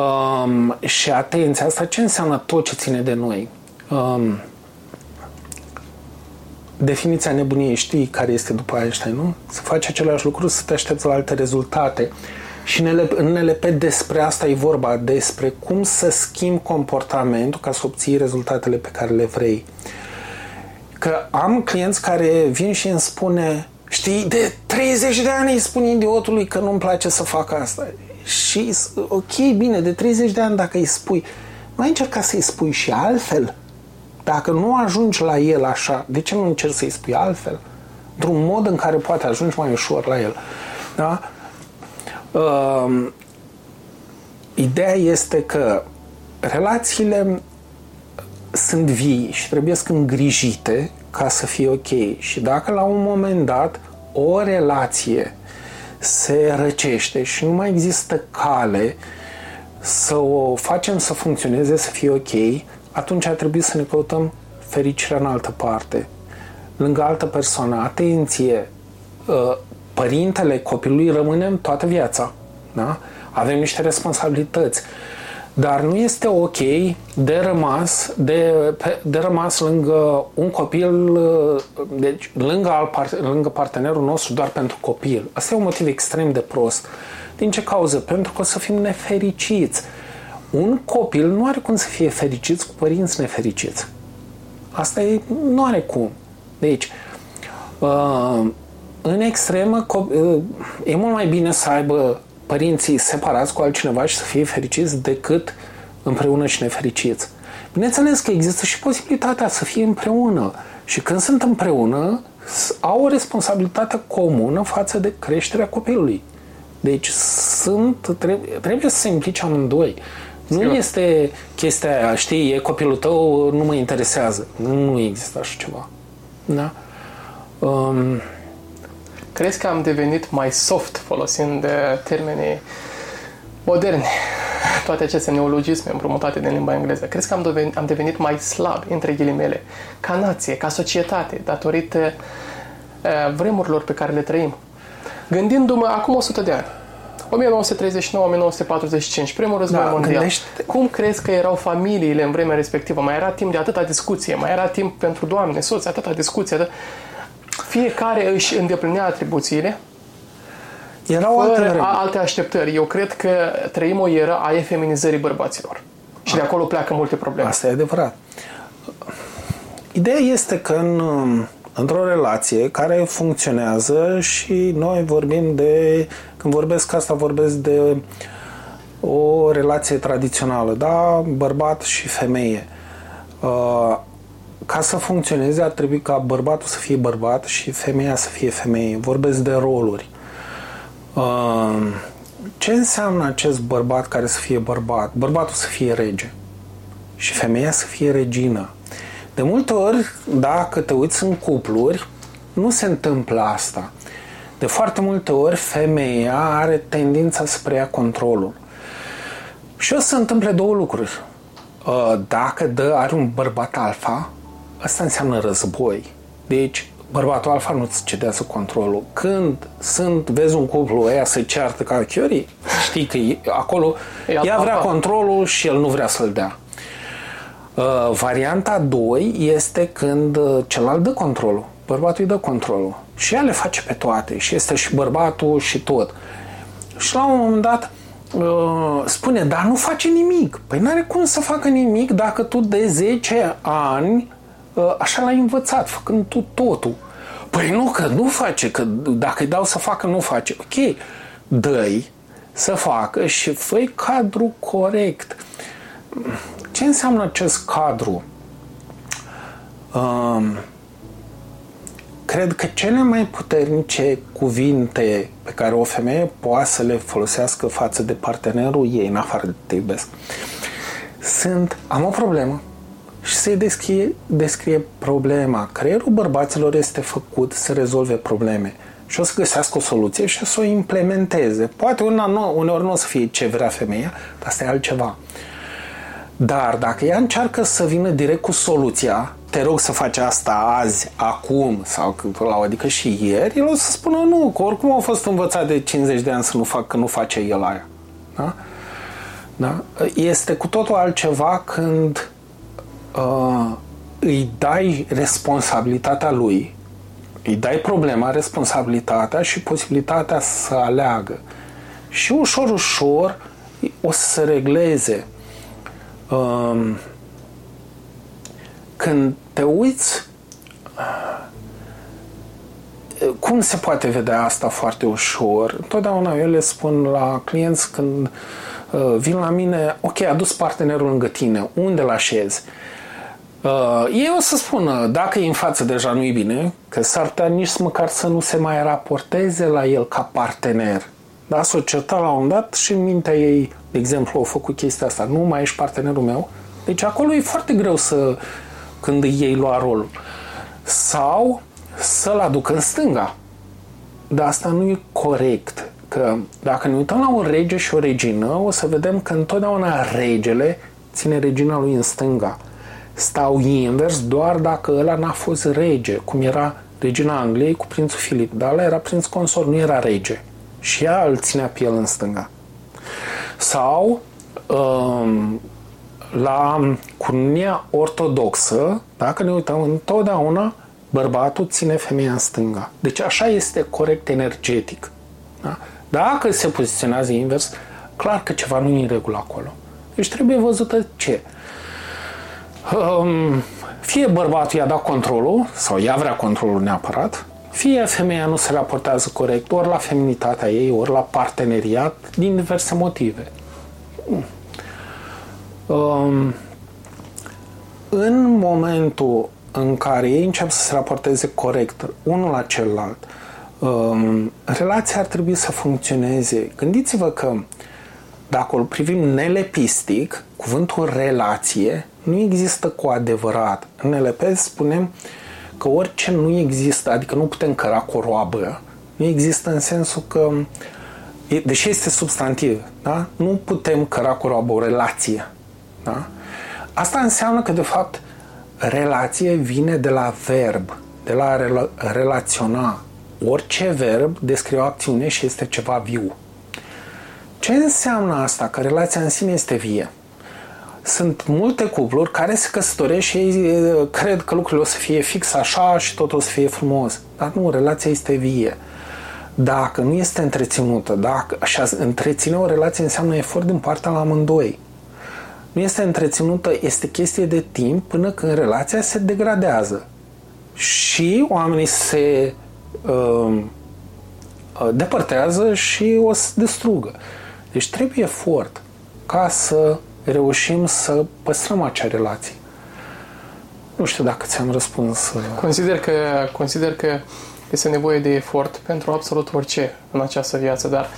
Um, și atenție, asta ce înseamnă tot ce ține de noi? Um, definiția nebuniei știi care este după Einstein, nu? Să faci același lucru, să te aștepți la alte rezultate. Și în NLP despre asta e vorba, despre cum să schimbi comportamentul ca să obții rezultatele pe care le vrei. Că am clienți care vin și îmi spune, știi, de 30 de ani îi spun idiotului că nu-mi place să fac asta. Și, ok, bine, de 30 de ani dacă îi spui, nu ai încercat să-i spui și altfel? Dacă nu ajungi la el așa, de ce nu încerci să-i spui altfel? Într-un mod în care poate ajungi mai ușor la el. Da? Uh, ideea este că relațiile sunt vii și trebuie să îngrijite ca să fie ok. Și dacă la un moment dat o relație se răcește și nu mai există cale să o facem să funcționeze, să fie ok, atunci ar trebui să ne căutăm fericirea în altă parte, lângă altă persoană. Atenție! Uh, părintele copilului rămânem toată viața. Da? Avem niște responsabilități. Dar nu este ok de rămas, de, de rămas lângă un copil, uh, deci lângă, al, lângă partenerul nostru doar pentru copil. Asta e un motiv extrem de prost. Din ce cauză? Pentru că o să fim nefericiți un copil nu are cum să fie fericit cu părinți nefericiți. Asta e, nu are cum. Deci, uh, în extremă, uh, e mult mai bine să aibă părinții separați cu altcineva și să fie fericiți decât împreună și nefericiți. Bineînțeles că există și posibilitatea să fie împreună și când sunt împreună, au o responsabilitate comună față de creșterea copilului. Deci sunt, trebuie, trebuie să se implice amândoi. Nu Sigur. este chestia aia, știi, e copilul tău, nu mă interesează. Nu există așa ceva. Da? Um, Crezi că am devenit mai soft folosind uh, termenii moderni, toate aceste neologisme împrumutate din limba engleză? Crezi că am devenit, am devenit mai slab, între ghilimele, ca nație, ca societate, datorită uh, vremurilor pe care le trăim? Gândindu-mă acum 100 de ani, 1939-1945, primul război da, mondial. Gândește... Cum crezi că erau familiile în vremea respectivă? Mai era timp de atâta discuție, mai era timp pentru doamne, soți, atâta discuție. Atât... Fiecare își îndeplinea atribuțiile, erau fără alte, alte așteptări. Eu cred că trăim o eră a efeminizării bărbaților. Și de ah. acolo pleacă multe probleme. Asta e adevărat. Ideea este că în, într-o relație care funcționează și noi vorbim de când vorbesc asta, vorbesc de o relație tradițională, da? Bărbat și femeie. Uh, ca să funcționeze ar trebui ca bărbatul să fie bărbat și femeia să fie femeie. Vorbesc de roluri. Uh, ce înseamnă acest bărbat care să fie bărbat? Bărbatul să fie rege și femeia să fie regină. De multe ori, dacă te uiți în cupluri, nu se întâmplă asta. De foarte multe ori, femeia are tendința să preia controlul. Și o să se întâmple două lucruri. Uh, dacă dă, are un bărbat alfa, asta înseamnă război. Deci, bărbatul alfa nu-ți cedează controlul. Când sunt, vezi un cuplu, ea se ceartă ca chiorii, știi că e, acolo e ea vrea controlul și el nu vrea să-l dea. Uh, varianta 2 este când uh, celălalt dă controlul. Bărbatul îi dă controlul. Și ea le face pe toate. Și este și bărbatul și tot. Și la un moment dat uh, spune, dar nu face nimic. Păi n-are cum să facă nimic dacă tu de 10 ani uh, așa l-ai învățat, făcând tu totul. Păi nu, că nu face, că dacă îi dau să facă, nu face. Ok, dă să facă și fă cadru corect. Ce înseamnă acest cadru? Um, cred că cele mai puternice cuvinte pe care o femeie poate să le folosească față de partenerul ei, în afară de te iubesc, sunt am o problemă și să-i descrie, descrie problema. Creierul bărbaților este făcut să rezolve probleme și o să găsească o soluție și o să o implementeze. Poate una nu, uneori nu o să fie ce vrea femeia, dar asta e altceva. Dar dacă ea încearcă să vină direct cu soluția, te rog să faci asta azi, acum sau la adică și ieri, el o să spună nu, că oricum au fost învățat de 50 de ani să nu fac, că nu face el aia. Da? Da? Este cu totul altceva când uh, îi dai responsabilitatea lui, îi dai problema, responsabilitatea și posibilitatea să aleagă. Și ușor, ușor o să se regleze. Uh, când te uiți cum se poate vedea asta foarte ușor? Întotdeauna eu le spun la clienți când uh, vin la mine, ok, a dus partenerul lângă tine, unde l așezi? Uh, ei o să spună, dacă e în față deja nu e bine, că s-ar putea nici măcar să nu se mai raporteze la el ca partener. Da, s-o certa la un dat și în mintea ei, de exemplu, au făcut chestia asta, nu mai ești partenerul meu. Deci acolo e foarte greu să când îi iei lua rolul. Sau să-l aduc în stânga. Dar asta nu e corect. Că dacă ne uităm la un rege și o regină, o să vedem că întotdeauna regele ține regina lui în stânga. Stau invers doar dacă ăla n-a fost rege, cum era regina Angliei cu prințul Filip. Dar ăla era prinț consort, nu era rege. Și ea îl ținea pe el în stânga. Sau um, la cununia ortodoxă, dacă ne uităm, întotdeauna bărbatul ține femeia în stânga. Deci așa este corect energetic. Da? Dacă se poziționează invers, clar că ceva nu e în regulă acolo. Deci trebuie văzută ce. Um, fie bărbatul i-a dat controlul, sau ea vrea controlul neapărat, fie femeia nu se raportează corect, ori la feminitatea ei, ori la parteneriat, din diverse motive. Um, în momentul în care ei încep să se raporteze corect unul la celălalt, um, relația ar trebui să funcționeze. Gândiți-vă că dacă îl privim nelepistic, cuvântul relație nu există cu adevărat. În NLP spunem că orice nu există, adică nu putem căra cu o roabă, nu există în sensul că, deși este substantiv, da? nu putem căra cu o roabă o relație. Da? Asta înseamnă că, de fapt, relație vine de la verb, de la rela- relaționa. Orice verb descrie o acțiune și este ceva viu. Ce înseamnă asta? Că relația în sine este vie. Sunt multe cupluri care se căsătoresc și ei cred că lucrurile o să fie fix așa și totul o să fie frumos. Dar nu, relația este vie. Dacă nu este întreținută, dacă așa întreține o relație înseamnă efort din partea la amândoi nu este întreținută, este chestie de timp până când relația se degradează. Și oamenii se uh, depărtează și o să distrugă. Deci trebuie efort ca să reușim să păstrăm acea relație. Nu știu dacă ți-am răspuns. Uh, consider că, consider că este nevoie de efort pentru absolut orice în această viață, dar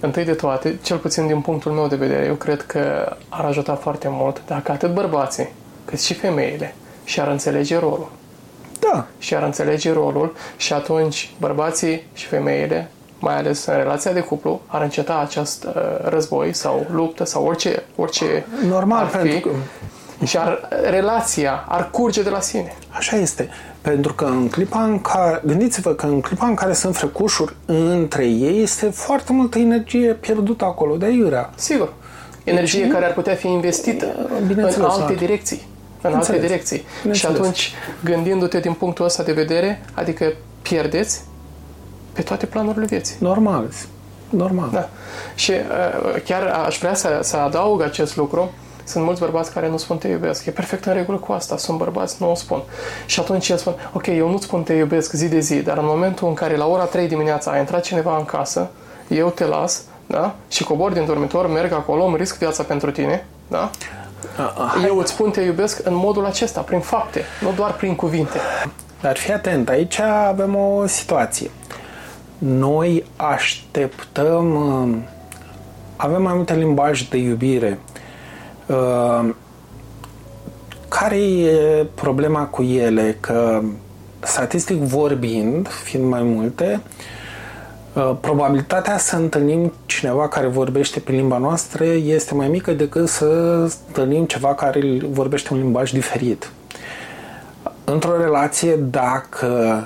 Întâi de toate, cel puțin din punctul meu de vedere, eu cred că ar ajuta foarte mult dacă atât bărbații, cât și femeile și-ar înțelege rolul. Da. Și-ar înțelege rolul și atunci bărbații și femeile, mai ales în relația de cuplu, ar înceta acest uh, război sau luptă sau orice, orice Normal, ar fi, pentru că... și ar, relația ar curge de la sine. Așa este. Pentru că în clipa în care, gândiți-vă că în clipa în care sunt frecușuri între ei, este foarte multă energie pierdută acolo, de aiurea. Sigur. Energie deci, care ar putea fi investită în alte direcții. În alte direcții. Și atunci, gândindu-te din punctul ăsta de vedere, adică pierdeți pe toate planurile vieții. Normal. Normal. Da. Și uh, chiar aș vrea să, să adaug acest lucru sunt mulți bărbați care nu spun te iubesc. E perfect în regulă cu asta. Sunt bărbați, nu o spun. Și atunci el spun, ok, eu nu-ți spun te iubesc zi de zi, dar în momentul în care la ora 3 dimineața a intrat cineva în casă, eu te las, da? Și cobor din dormitor, merg acolo, îmi risc viața pentru tine, da? Eu îți spun te iubesc în modul acesta, prin fapte, nu doar prin cuvinte. Dar fii atent, aici avem o situație. Noi așteptăm, uh, avem mai multe limbaje de iubire. Uh, care e problema cu ele? Că statistic vorbind, fiind mai multe, uh, probabilitatea să întâlnim cineva care vorbește pe limba noastră este mai mică decât să întâlnim ceva care vorbește un limbaj diferit. Într-o relație, dacă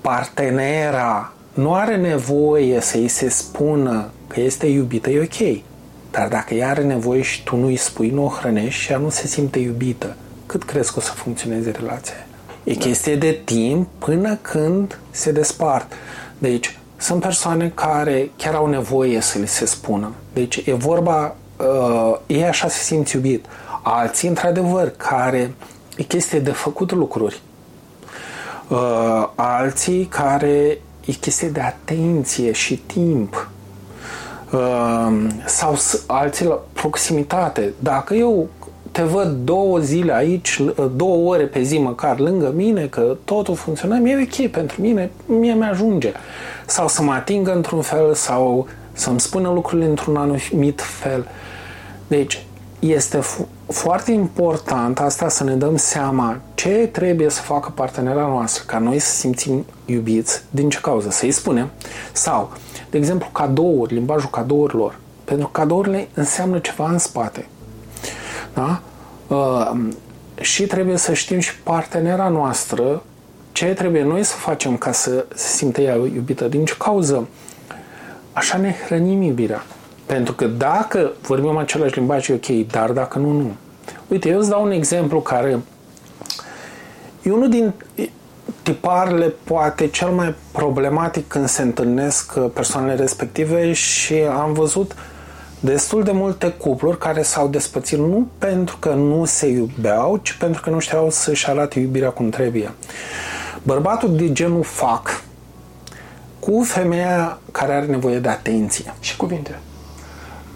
partenera nu are nevoie să îi se spună că este iubită, e ok. Dar dacă ea are nevoie și tu nu îi spui, nu o hrănești și ea nu se simte iubită, cât crezi că o să funcționeze relația? E da. chestie de timp până când se despart. Deci, sunt persoane care chiar au nevoie să li se spună. Deci, e vorba, uh, ei așa se simt iubit. Alții, într-adevăr, care e chestie de făcut lucruri. Uh, alții care e chestie de atenție și timp. Uh, sau alții la proximitate. Dacă eu te văd două zile aici, două ore pe zi măcar lângă mine, că totul funcționează, mi-e ok pentru mine, mie mi-ajunge. Sau să mă atingă într-un fel sau să-mi spună lucrurile într-un anumit fel. Deci, este fo- foarte important asta să ne dăm seama ce trebuie să facă partenera noastră ca noi să simțim iubiți, din ce cauză, să-i spunem. Sau, de exemplu, cadouri, limbajul cadourilor. Pentru că cadourile înseamnă ceva în spate. Da? Uh, și trebuie să știm și partenera noastră ce trebuie noi să facem ca să se simtă ea iubită. Din ce cauză? Așa ne hrănim iubirea. Pentru că dacă vorbim același limbaj, e ok, dar dacă nu, nu. Uite, eu îți dau un exemplu care e unul din tiparele poate cel mai problematic când se întâlnesc persoanele respective și am văzut uh, destul de multe cupluri care s-au despățit nu pentru că nu se iubeau, ci pentru că nu știau să-și arate iubirea cum trebuie. Bărbatul de genul fac cu femeia care are nevoie de atenție. Și cuvinte.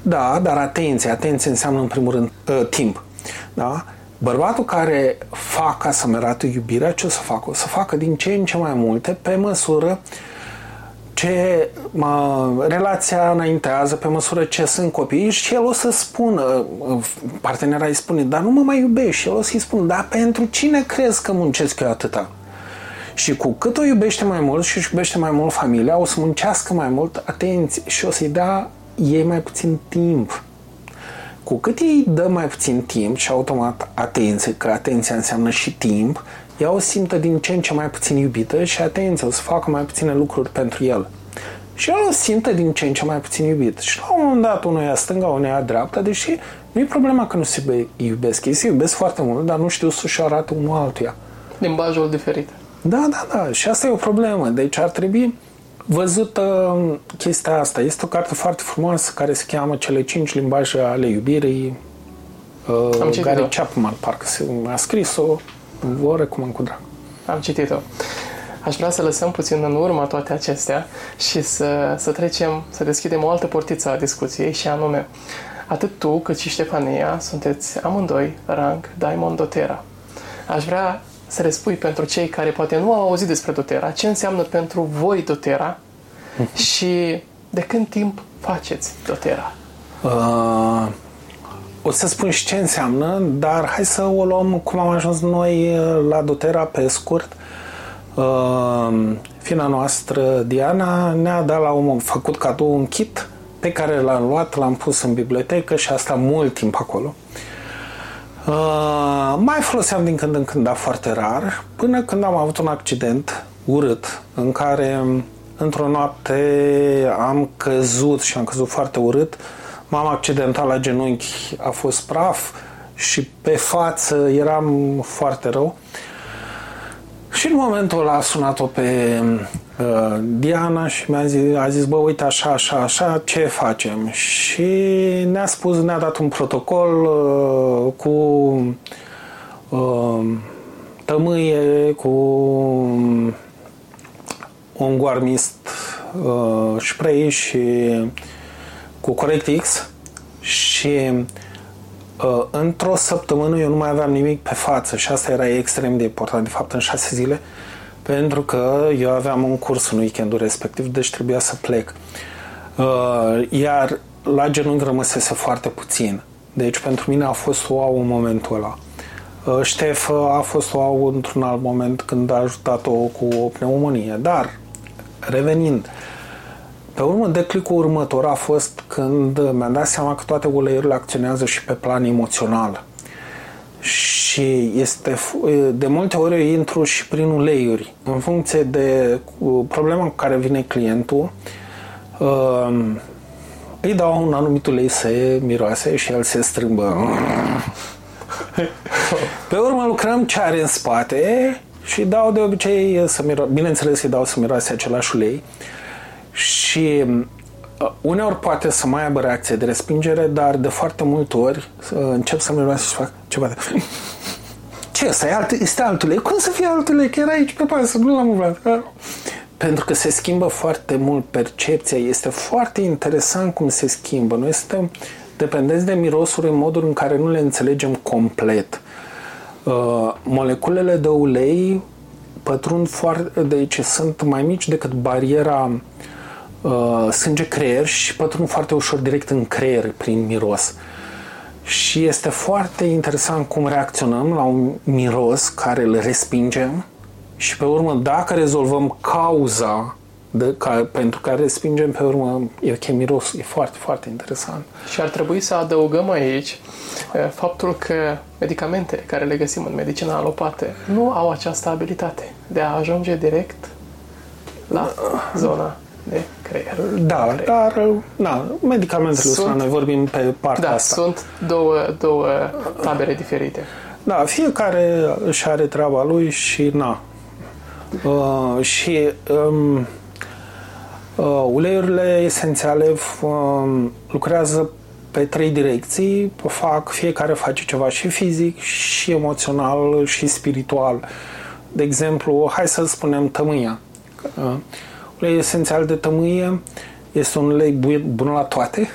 Da, dar atenție. Atenție înseamnă în primul rând uh, timp. Da? Bărbatul care fac ca să-mi arate iubirea, ce o să facă? O să facă din ce în ce mai multe pe măsură uh, ce mă, relația înaintează pe măsură ce sunt copii și el o să spună, partenera îi spune, dar nu mă mai iubești și el o să-i spună, dar pentru cine crezi că muncesc eu atâta? Și cu cât o iubește mai mult și își iubește mai mult familia, o să muncească mai mult atenție și o să-i dea ei mai puțin timp. Cu cât îi dă mai puțin timp și automat atenție, că atenția înseamnă și timp, ea o simtă din ce în ce mai puțin iubită și atenție, o să facă mai puține lucruri pentru el. Și el o simtă din ce în ce mai puțin iubit. Și la un moment dat unul ia stânga, unul ia dreapta, deși nu e problema că nu se iubesc. Ei se iubesc foarte mult, dar nu știu să-și arate unul altuia. Limbajul diferit. Da, da, da. Și asta e o problemă. Deci ar trebui văzut uh, chestia asta. Este o carte foarte frumoasă care se cheamă Cele cinci limbaje ale iubirii. Uh, Gary Chapman, parcă se a scris-o. Vă recomand cu drag. Am citit-o. Aș vrea să lăsăm puțin în urmă toate acestea și să, să trecem, să deschidem o altă portiță a discuției și anume, atât tu cât și Ștefania sunteți amândoi rang Diamond Dotera. Aș vrea să le spui pentru cei care poate nu au auzit despre Dotera, ce înseamnă pentru voi Dotera și de când timp faceți Dotera? Uh, o să spun și ce înseamnă, dar hai să o luăm cum am ajuns noi uh, la Dotera pe scurt. Uh, fina noastră, Diana, ne-a dat la un făcut cadou un kit pe care l-am luat, l-am pus în bibliotecă și asta mult timp acolo. Uh, mai foloseam din când în când, dar foarte rar, până când am avut un accident urât în care într-o noapte am căzut și am căzut foarte urât uh, M-am accidentat la genunchi, a fost praf și pe față eram foarte rău. Și în momentul ăla a sunat-o pe uh, Diana și mi-a zis, a zis, bă, uite așa, așa, așa, ce facem? Și ne-a spus, ne-a dat un protocol uh, cu uh, tămâie, cu un guarmist uh, spray și cu CorrectX și uh, într-o săptămână eu nu mai aveam nimic pe față și asta era extrem de important, de fapt în șase zile, pentru că eu aveam un curs în weekendul respectiv, deci trebuia să plec. Uh, iar la genunchi rămăsese foarte puțin. Deci pentru mine a fost wow în momentul ăla. Uh, Ștef a fost wow într-un alt moment când a ajutat-o cu o pneumonie. Dar, revenind, pe urmă, declicul următor a fost când mi-am dat seama că toate uleiurile acționează și pe plan emoțional. Și este, de multe ori eu intru și prin uleiuri, în funcție de problema cu care vine clientul, uh, îi dau un anumit ulei să miroase și el se strâmbă. Pe urmă lucrăm ce are în spate și dau de obicei să miroase, bineînțeles îi dau să miroase același ulei și uh, uneori poate să mai aibă reacție de respingere, dar de foarte multe ori uh, încep să miroase și fac ceva de... Ce, ăsta e alt, este altul ulei? Cum să fie altul ulei? Că era aici pe pasă, nu l-am umblat pentru că se schimbă foarte mult percepția. Este foarte interesant cum se schimbă. Noi suntem dependenți de mirosuri în modul în care nu le înțelegem complet. Uh, moleculele de ulei pătrund foarte, deci sunt mai mici decât bariera uh, sânge-creier și pătrund foarte ușor direct în creier prin miros. Și este foarte interesant cum reacționăm la un miros care îl respingem și pe urmă, dacă rezolvăm cauza de, ca, pentru care respingem pe urmă, e ok, miros, e foarte, foarte interesant. Și ar trebui să adăugăm aici faptul că medicamente care le găsim în medicina alopată nu au această abilitate de a ajunge direct la zona de creier. Da, creier. dar na, medicamentele sunt, noi vorbim pe partea da, asta. sunt două, două tabere diferite. Da, fiecare își are treaba lui și na, Uh, și um, uh, uleiurile esențiale uh, lucrează pe trei direcții, fac, fiecare face ceva și fizic, și emoțional, și spiritual. De exemplu, hai să spunem tămâia. Uh, ulei esențial de tămâie este un ulei bun la toate.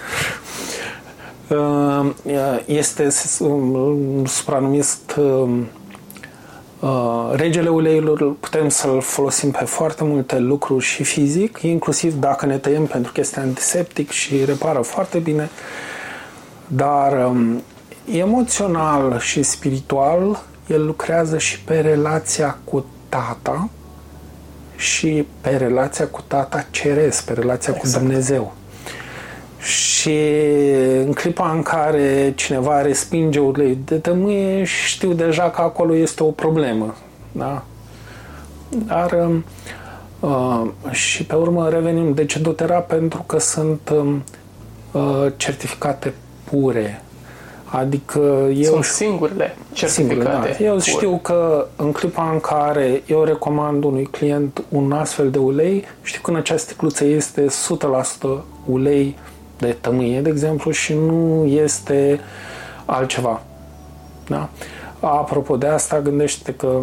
Uh, este supranumit uh, Uh, regele uleiurilor putem să-l folosim pe foarte multe lucruri și fizic, inclusiv dacă ne tăiem pentru că este antiseptic și repară foarte bine, dar um, emoțional și spiritual el lucrează și pe relația cu tata și pe relația cu tata ceresc, pe relația exact. cu Dumnezeu. Și în clipa în care cineva respinge ulei de tămâie, știu deja că acolo este o problemă. Da? Dar um, uh, și pe urmă revenim de ce dotera pentru că sunt um, uh, certificate pure. Adică eu... Sunt singurele certificate singure, da. Eu pure. știu că în clipa în care eu recomand unui client un astfel de ulei, știu că în această sticluță este 100% ulei de tămâie, de exemplu, și nu este altceva. Da? Apropo de asta, gândește că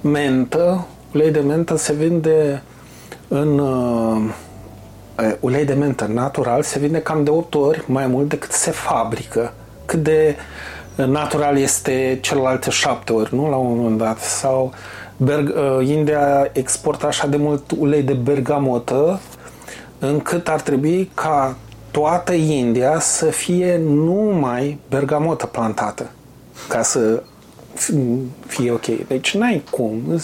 mentă, ulei de mentă se vinde în uh, ulei de mentă natural se vinde cam de 8 ori mai mult decât se fabrică. Cât de natural este celelalte 7 ori, nu? La un moment dat. Sau Berg, uh, India exportă așa de mult ulei de bergamotă încât ar trebui ca toată India să fie numai bergamotă plantată ca să fie ok. Deci n-ai cum.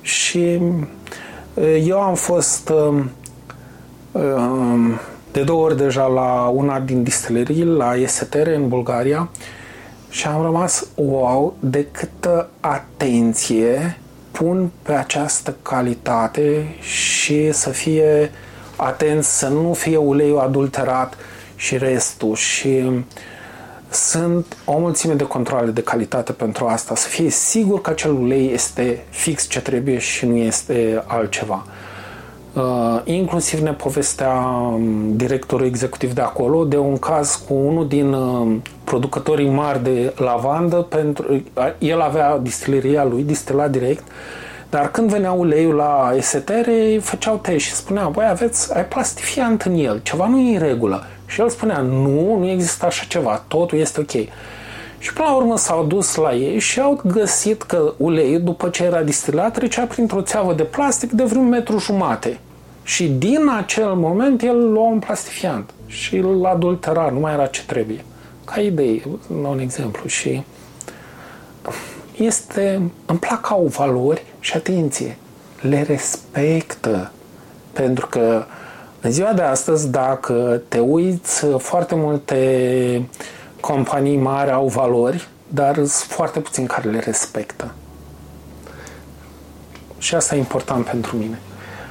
Și eu am fost de două ori deja la una din distilerii, la Esetere, în Bulgaria, și am rămas wow de câtă atenție pun pe această calitate și să fie atenți să nu fie uleiul adulterat și restul și sunt o mulțime de controle de calitate pentru asta, să fie sigur că acel ulei este fix ce trebuie și nu este altceva. Uh, inclusiv ne povestea um, directorul executiv de acolo de un caz cu unul din uh, producătorii mari de lavandă, pentru, uh, el avea distileria lui, distila direct, dar când venea uleiul la esetere, făceau test și spuneau, băi, aveți, ai plastifiant în el, ceva nu e în regulă. Și el spunea, nu, nu există așa ceva, totul este ok. Și până la urmă s-au dus la ei și au găsit că uleiul, după ce era distilat, trecea printr-o țeavă de plastic de vreun metru jumate. Și din acel moment el lua un plastifiant și îl adultera, nu mai era ce trebuie. Ca idee, la un exemplu. Și este, îmi plac au valori și atenție, le respectă. Pentru că în ziua de astăzi, dacă te uiți, foarte multe companii mari au valori, dar sunt foarte puțini care le respectă. Și asta e important pentru mine.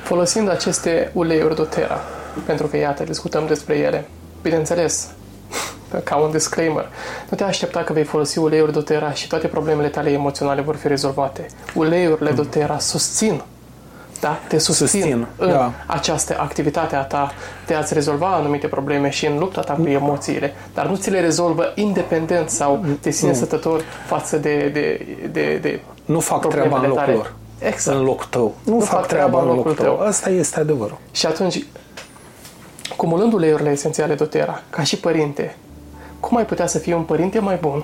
Folosind aceste uleiuri doTERRA, pentru că, iată, discutăm despre ele, bineînțeles, ca un disclaimer, nu te aștepta că vei folosi uleiuri doTERRA și toate problemele tale emoționale vor fi rezolvate. Uleiurile mm. doTERRA susțin da? te susțin, susțin în da. această activitate a ta de a-ți rezolva anumite probleme și în lupta ta cu emoțiile, dar nu ți le rezolvă independent sau te ține sătător față de, de, de, de Nu fac treaba în locul tale. lor. Exact. În locul tău. Nu, nu fac, fac treaba, treaba în locul tău. tău. Asta este adevărul. Și atunci, cumulând uleiurile esențiale doTERRA, ca și părinte, cum ai putea să fii un părinte mai bun?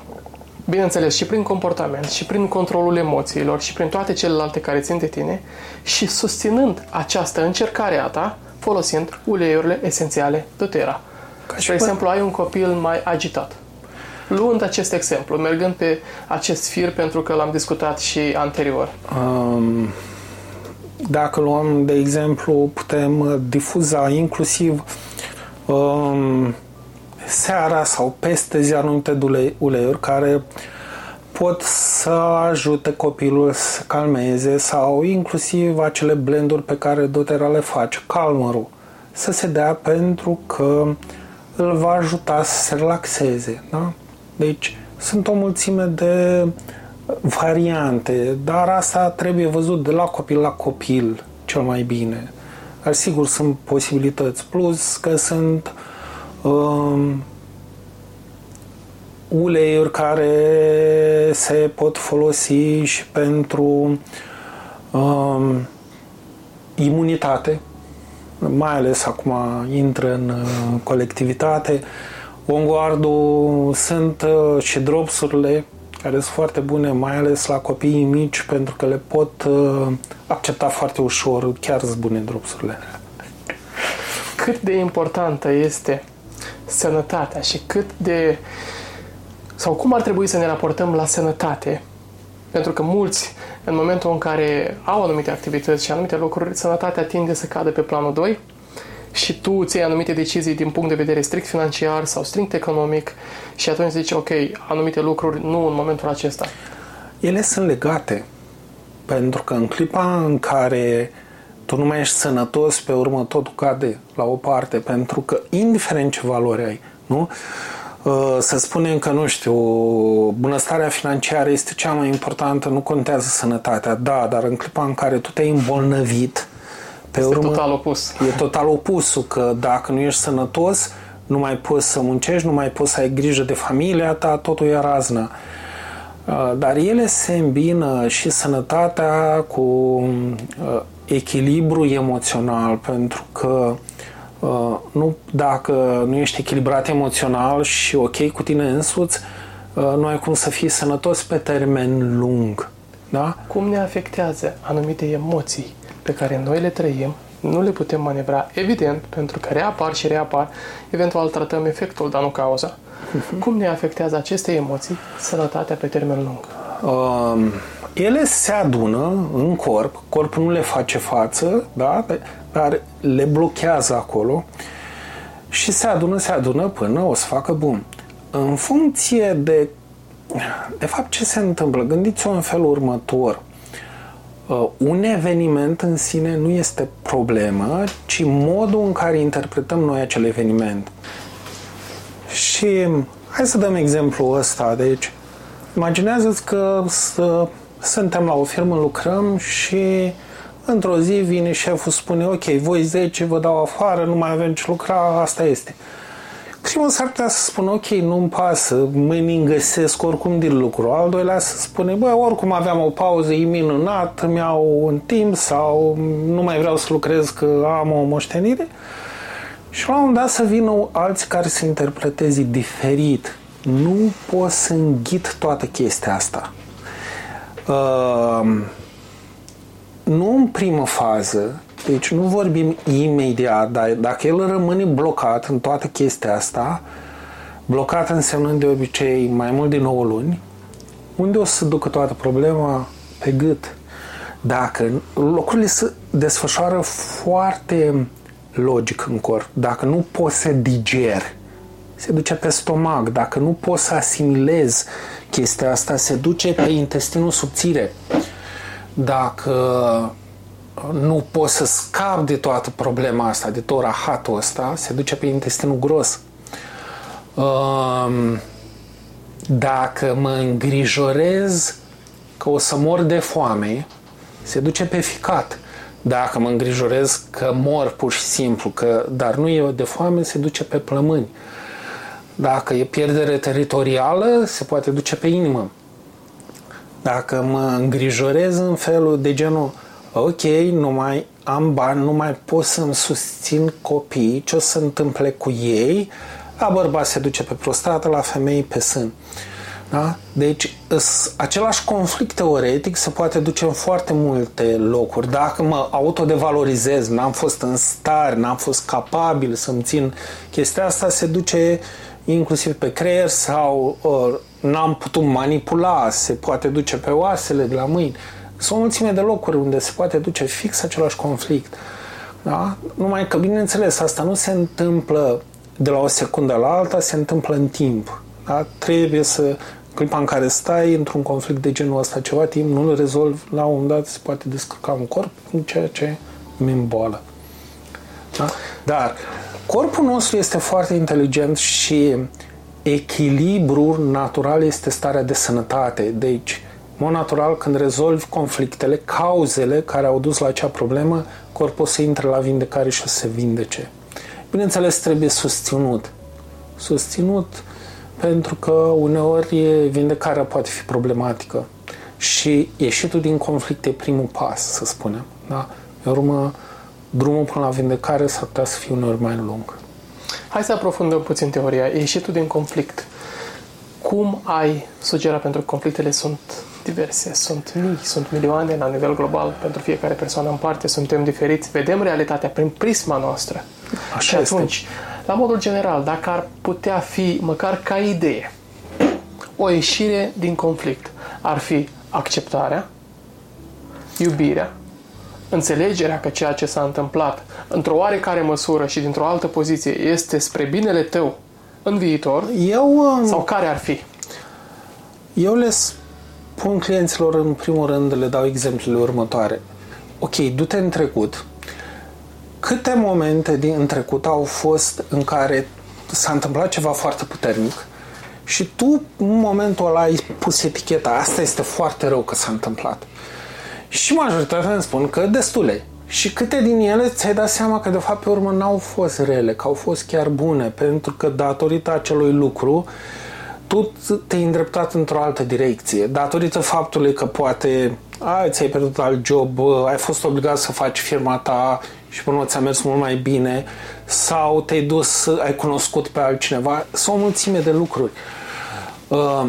Bineînțeles, și prin comportament, și prin controlul emoțiilor, și prin toate celelalte care țin de tine, și susținând această încercare a ta, folosind uleiurile esențiale doTERRA. Ca Spre exemplu, ai un copil mai agitat. Luând acest exemplu, mergând pe acest fir, pentru că l-am discutat și anterior. Um, dacă luăm, de exemplu, putem difuza inclusiv um, seara sau peste zi anumite uleiuri care pot să ajute copilul să calmeze sau inclusiv acele blenduri pe care dotera le face, calmărul, să se dea pentru că îl va ajuta să se relaxeze. Da? Deci sunt o mulțime de variante, dar asta trebuie văzut de la copil la copil cel mai bine. Dar sigur sunt posibilități, plus că sunt um, uleiuri care se pot folosi și pentru um, imunitate, mai ales acum intră în uh, colectivitate. Ongoardul sunt uh, și dropsurile care sunt foarte bune, mai ales la copiii mici, pentru că le pot uh, accepta foarte ușor, chiar sunt bune dropsurile. Cât de importantă este sănătatea și cât de sau cum ar trebui să ne raportăm la sănătate pentru că mulți, în momentul în care au anumite activități și anumite lucruri, sănătatea tinde să cadă pe planul 2 și tu îți iei anumite decizii din punct de vedere strict financiar sau strict economic și atunci zici, ok, anumite lucruri nu în momentul acesta. Ele sunt legate, pentru că în clipa în care tu nu mai ești sănătos, pe urmă totul cade la o parte, pentru că indiferent ce valori ai, nu? Uh, să spunem că, nu știu, bunăstarea financiară este cea mai importantă, nu contează sănătatea, da, dar în clipa în care tu te-ai îmbolnăvit, pe este urmă, total opus. E total opusul, că dacă nu ești sănătos, nu mai poți să muncești, nu mai poți să ai grijă de familia ta, totul e raznă. Uh, dar ele se îmbină și sănătatea cu uh, echilibru emoțional, pentru că Uh, nu, dacă nu ești echilibrat emoțional și ok cu tine însuți, uh, nu ai cum să fii sănătos pe termen lung. Da? Cum ne afectează anumite emoții pe care noi le trăim, nu le putem manevra, evident, pentru că reapar și reapar, eventual tratăm efectul, dar nu cauza. Uh-huh. Cum ne afectează aceste emoții sănătatea pe termen lung? Uh, ele se adună în corp, corpul nu le face față, da? dar le blochează acolo și se adună, se adună până o să facă bun. În funcție de de fapt ce se întâmplă, gândiți-o în felul următor. Uh, un eveniment în sine nu este problemă, ci modul în care interpretăm noi acel eveniment. Și hai să dăm exemplu ăsta. Deci, imaginează-ți că să, suntem la o firmă, lucrăm și Într-o zi vine șeful, spune, ok, voi 10 vă dau afară, nu mai avem ce lucra, asta este. Primul s-ar putea să spună, ok, nu-mi pasă, mâine îmi găsesc oricum din lucru. Al doilea să spune, bă, oricum aveam o pauză, e minunat, îmi iau un timp sau nu mai vreau să lucrez că am o moștenire. Și la un moment dat să vină alții care să interpreteze diferit. Nu pot să înghit toată chestia asta. Uh, nu în primă fază, deci nu vorbim imediat, dar dacă el rămâne blocat în toată chestia asta, blocat însemnând de obicei mai mult de 9 luni, unde o să ducă toată problema? Pe gât. Dacă lucrurile se desfășoară foarte logic în corp, dacă nu poți să digeri, se duce pe stomac, dacă nu poți să asimilezi chestia asta, se duce pe intestinul subțire. Dacă nu poți să scapi de toată problema asta, de tot rahatul ăsta, se duce pe intestinul gros. Um, dacă mă îngrijorez că o să mor de foame, se duce pe ficat. Dacă mă îngrijorez că mor pur și simplu, că, dar nu e de foame, se duce pe plămâni. Dacă e pierdere teritorială, se poate duce pe inimă. Dacă mă îngrijorez în felul de genul ok, nu mai am bani, nu mai pot să-mi susțin copiii, ce o să întâmple cu ei, la bărbat se duce pe prostată, la femei pe sân. Da? Deci, același conflict teoretic se poate duce în foarte multe locuri. Dacă mă autodevalorizez, n-am fost în stare, n-am fost capabil să-mi țin chestia asta, se duce inclusiv pe creier sau or, n-am putut manipula, se poate duce pe oasele de la mâini. Sunt o mulțime de locuri unde se poate duce fix același conflict. Da? Numai că, bineînțeles, asta nu se întâmplă de la o secundă la alta, se întâmplă în timp. Da? Trebuie să, clipa în care stai într-un conflict de genul ăsta ceva timp, nu-l rezolvi, la un moment dat se poate descărca un corp în ceea ce numim boală. Da? Dar corpul nostru este foarte inteligent și echilibru natural este starea de sănătate. Deci, mod natural, când rezolvi conflictele, cauzele care au dus la acea problemă, corpul se intre la vindecare și o să se vindece. Bineînțeles, trebuie susținut. Susținut pentru că uneori vindecarea poate fi problematică și ieșitul din conflict e primul pas, să spunem. Da? Pe urmă, drumul până la vindecare s-ar putea să fie uneori mai lung. Hai să aprofundăm puțin teoria. Ieșitul din conflict. Cum ai sugera pentru că conflictele sunt diverse, sunt mii, sunt milioane la nivel global pentru fiecare persoană în parte, suntem diferiți, vedem realitatea prin prisma noastră. Așa și atunci, este. la modul general, dacă ar putea fi, măcar ca idee, o ieșire din conflict, ar fi acceptarea, iubirea, înțelegerea că ceea ce s-a întâmplat într-o oarecare măsură și dintr-o altă poziție este spre binele tău în viitor? Eu, um, sau care ar fi? Eu le spun clienților, în primul rând, le dau exemplele următoare. Ok, du-te în trecut. Câte momente din în trecut au fost în care s-a întâmplat ceva foarte puternic și tu, în momentul ăla, ai pus eticheta. Asta este foarte rău că s-a întâmplat. Și majoritatea îmi spun că destule. Și câte din ele ți-ai dat seama că de fapt pe urmă n-au fost rele, că au fost chiar bune, pentru că datorită acelui lucru tu te-ai îndreptat într-o altă direcție, datorită faptului că poate ai, ți-ai pierdut alt job, ai fost obligat să faci firma ta și până ți-a mers mult mai bine, sau te-ai dus, ai cunoscut pe altcineva, sunt o mulțime de lucruri. Uh,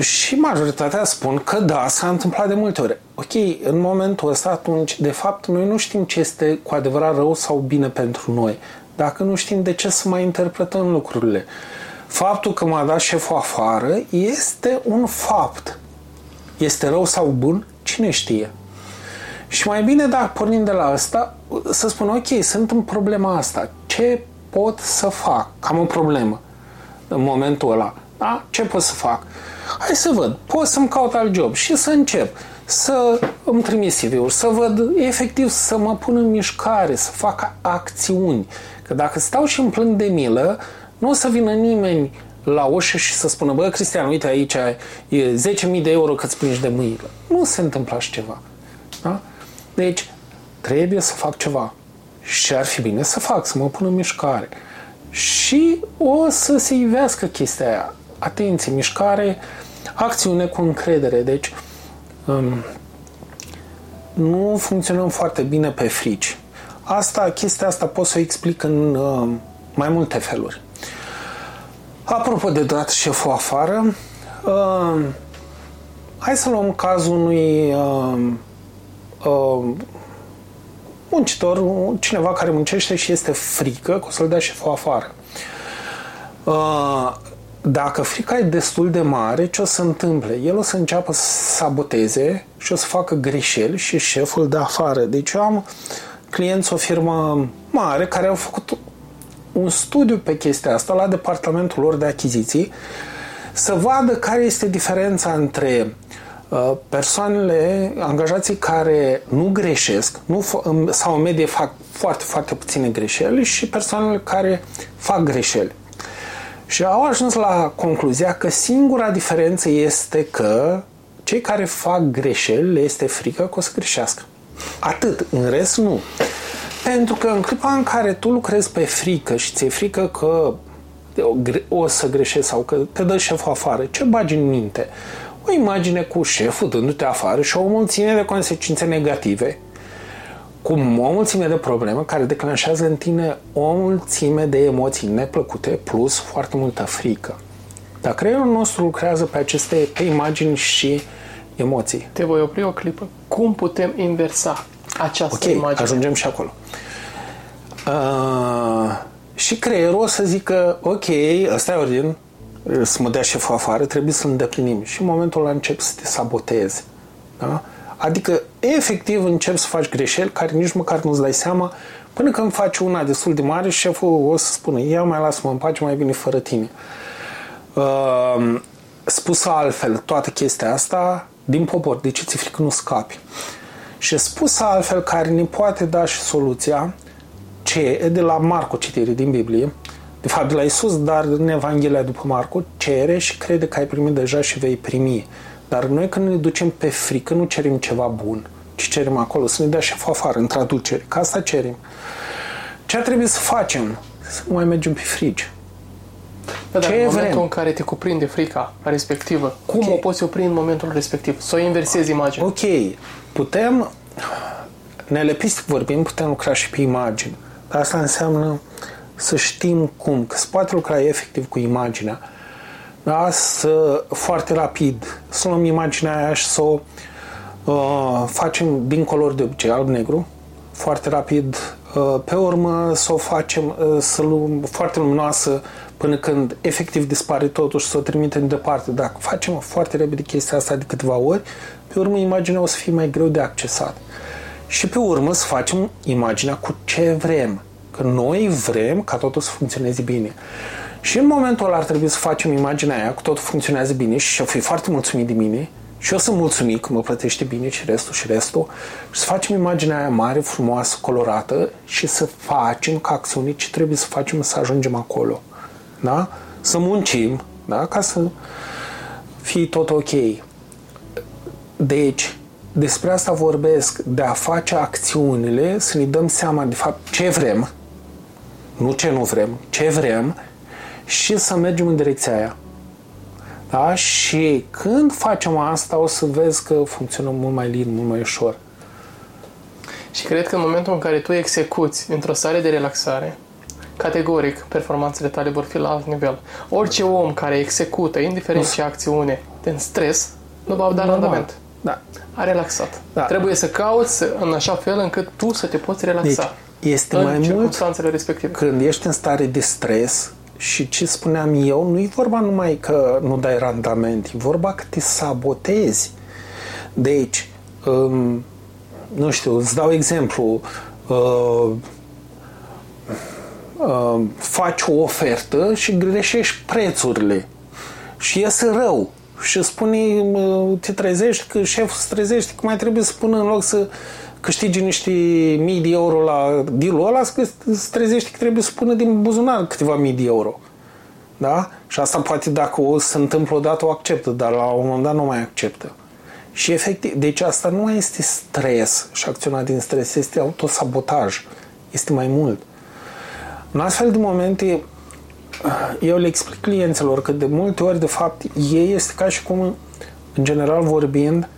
și majoritatea spun că da, s-a întâmplat de multe ori. Ok, în momentul ăsta, atunci, de fapt, noi nu știm ce este cu adevărat rău sau bine pentru noi. Dacă nu știm de ce să mai interpretăm lucrurile. Faptul că m-a dat șeful afară este un fapt. Este rău sau bun? Cine știe? Și mai bine, dacă pornim de la asta, să spun, ok, sunt în problema asta. Ce pot să fac? Cam o problemă în momentul ăla. Da? Ce pot să fac? Hai să văd. Pot să-mi caut alt job și să încep să îmi trimis CV-uri, să văd efectiv să mă pun în mișcare, să fac acțiuni. Că dacă stau și îmi plâng de milă, nu o să vină nimeni la ușă și să spună, bă, Cristian, uite aici e 10.000 de euro că îți plângi de mâine. Nu se întâmplă așa ceva. Da? Deci, trebuie să fac ceva. Și ar fi bine să fac, să mă pun în mișcare. Și o să se ivească chestia aia. Atenție, mișcare, acțiune cu încredere. Deci, um, nu funcționăm foarte bine pe frici. Asta, chestia asta pot să o explic în uh, mai multe feluri. Apropo de dat șeful afară, uh, hai să luăm cazul unui uh, uh, muncitor, cineva care muncește și este frică că o să-l dea șeful afară. Uh, dacă frica e destul de mare, ce o să întâmple? El o să înceapă să saboteze și o să facă greșeli și șeful de afară. Deci eu am clienți o firmă mare care au făcut un studiu pe chestia asta la departamentul lor de achiziții să vadă care este diferența între uh, persoanele, angajații care nu greșesc nu, sau în medie fac foarte, foarte puține greșeli și persoanele care fac greșeli. Și au ajuns la concluzia că singura diferență este că cei care fac greșeli le este frică că o să greșească. Atât, în rest nu. Pentru că în clipa în care tu lucrezi pe frică și ți-e frică că o să greșești sau că te dă șeful afară, ce bagi în minte? O imagine cu șeful dându-te afară și o mulțime de consecințe negative cu o mulțime de probleme care declanșează în tine o mulțime de emoții neplăcute plus foarte multă frică. Dar creierul nostru lucrează pe aceste pe imagini și emoții. Te voi opri o clipă. Cum putem inversa această okay, imagine? ajungem și acolo. Uh, și creierul o să zică, ok, ăsta e ordin, să mă dea șeful afară, trebuie să-l îndeplinim. Și în momentul ăla încep să te saboteze. Da? Adică, efectiv, începi să faci greșeli care nici măcar nu-ți dai seama până când faci una destul de mare și șeful o să spună, ia mai lasă-mă în pace, mai bine fără tine. Uh, spus altfel, toată chestia asta, din popor, de ce ți-e frică nu scapi? Și spus altfel, care ne poate da și soluția, ce e de la Marco citire din Biblie, de fapt de la Isus, dar în Evanghelia după Marco, cere și crede că ai primit deja și vei primi. Dar noi când ne ducem pe frică, nu cerem ceva bun, ci cerem acolo să ne dea șeful afară, în traducere. Ca asta cerem. Ce ar trebui să facem? Să nu mai mergem pe frigi. Da, dar Ce în momentul vrem? în care te cuprinde frica respectivă, cum okay. o poți opri în momentul respectiv? Să o inversezi imaginea. Ok. Putem, nelepistic vorbim, putem lucra și pe imagine. Dar asta înseamnă să știm cum, că se poate lucra efectiv cu imaginea da? să foarte rapid să luăm imaginea aia și să o uh, facem din color de obicei, alb-negru, foarte rapid, uh, pe urmă să o facem uh, să luăm foarte luminoasă până când efectiv dispare totul și să o trimitem departe. Dacă facem foarte repede chestia asta de câteva ori, pe urmă imaginea o să fie mai greu de accesat. Și pe urmă să facem imaginea cu ce vrem. Că noi vrem ca totul să funcționeze bine. Și în momentul ăla ar trebui să facem imaginea aia, că tot funcționează bine și o fi foarte mulțumit de mine și eu sunt mulțumit că mă plătește bine și restul și restul și să facem imaginea aia mare, frumoasă, colorată și să facem ca acțiune ce trebuie să facem să ajungem acolo. Da? Să muncim, da? Ca să fie tot ok. Deci, despre asta vorbesc, de a face acțiunile, să ne dăm seama de fapt ce vrem, nu ce nu vrem, ce vrem și să mergem în direcția aia. Da? Și când facem asta, o să vezi că funcționăm mult mai lin, mult mai ușor. Și cred că în momentul în care tu execuți într-o stare de relaxare, categoric, performanțele tale vor fi la alt nivel. Orice om care execută, indiferent ce acțiune, în stres, nu va da randament. Da. A relaxat. Da. Trebuie să cauți în așa fel încât tu să te poți relaxa. Deci, este în mai mult respective. când ești în stare de stres, și ce spuneam eu, nu e vorba numai că nu dai randament, e vorba că te sabotezi. Deci, um, nu știu, îți dau exemplu, uh, uh, faci o ofertă și greșești prețurile și iese rău și spune, uh, te trezești că șeful se trezește că mai trebuie să spună în loc să câștigi niște mii de euro la deal-ul ăla, să trezești că trebuie să pună din buzunar câteva mii de euro. Da? Și asta poate dacă o se întâmplă odată o acceptă, dar la un moment dat nu mai acceptă. Și efectiv, deci asta nu mai este stres și acționa din stres, este autosabotaj. Este mai mult. În astfel de momente, eu le explic clienților că de multe ori, de fapt, ei este ca și cum, în general vorbind,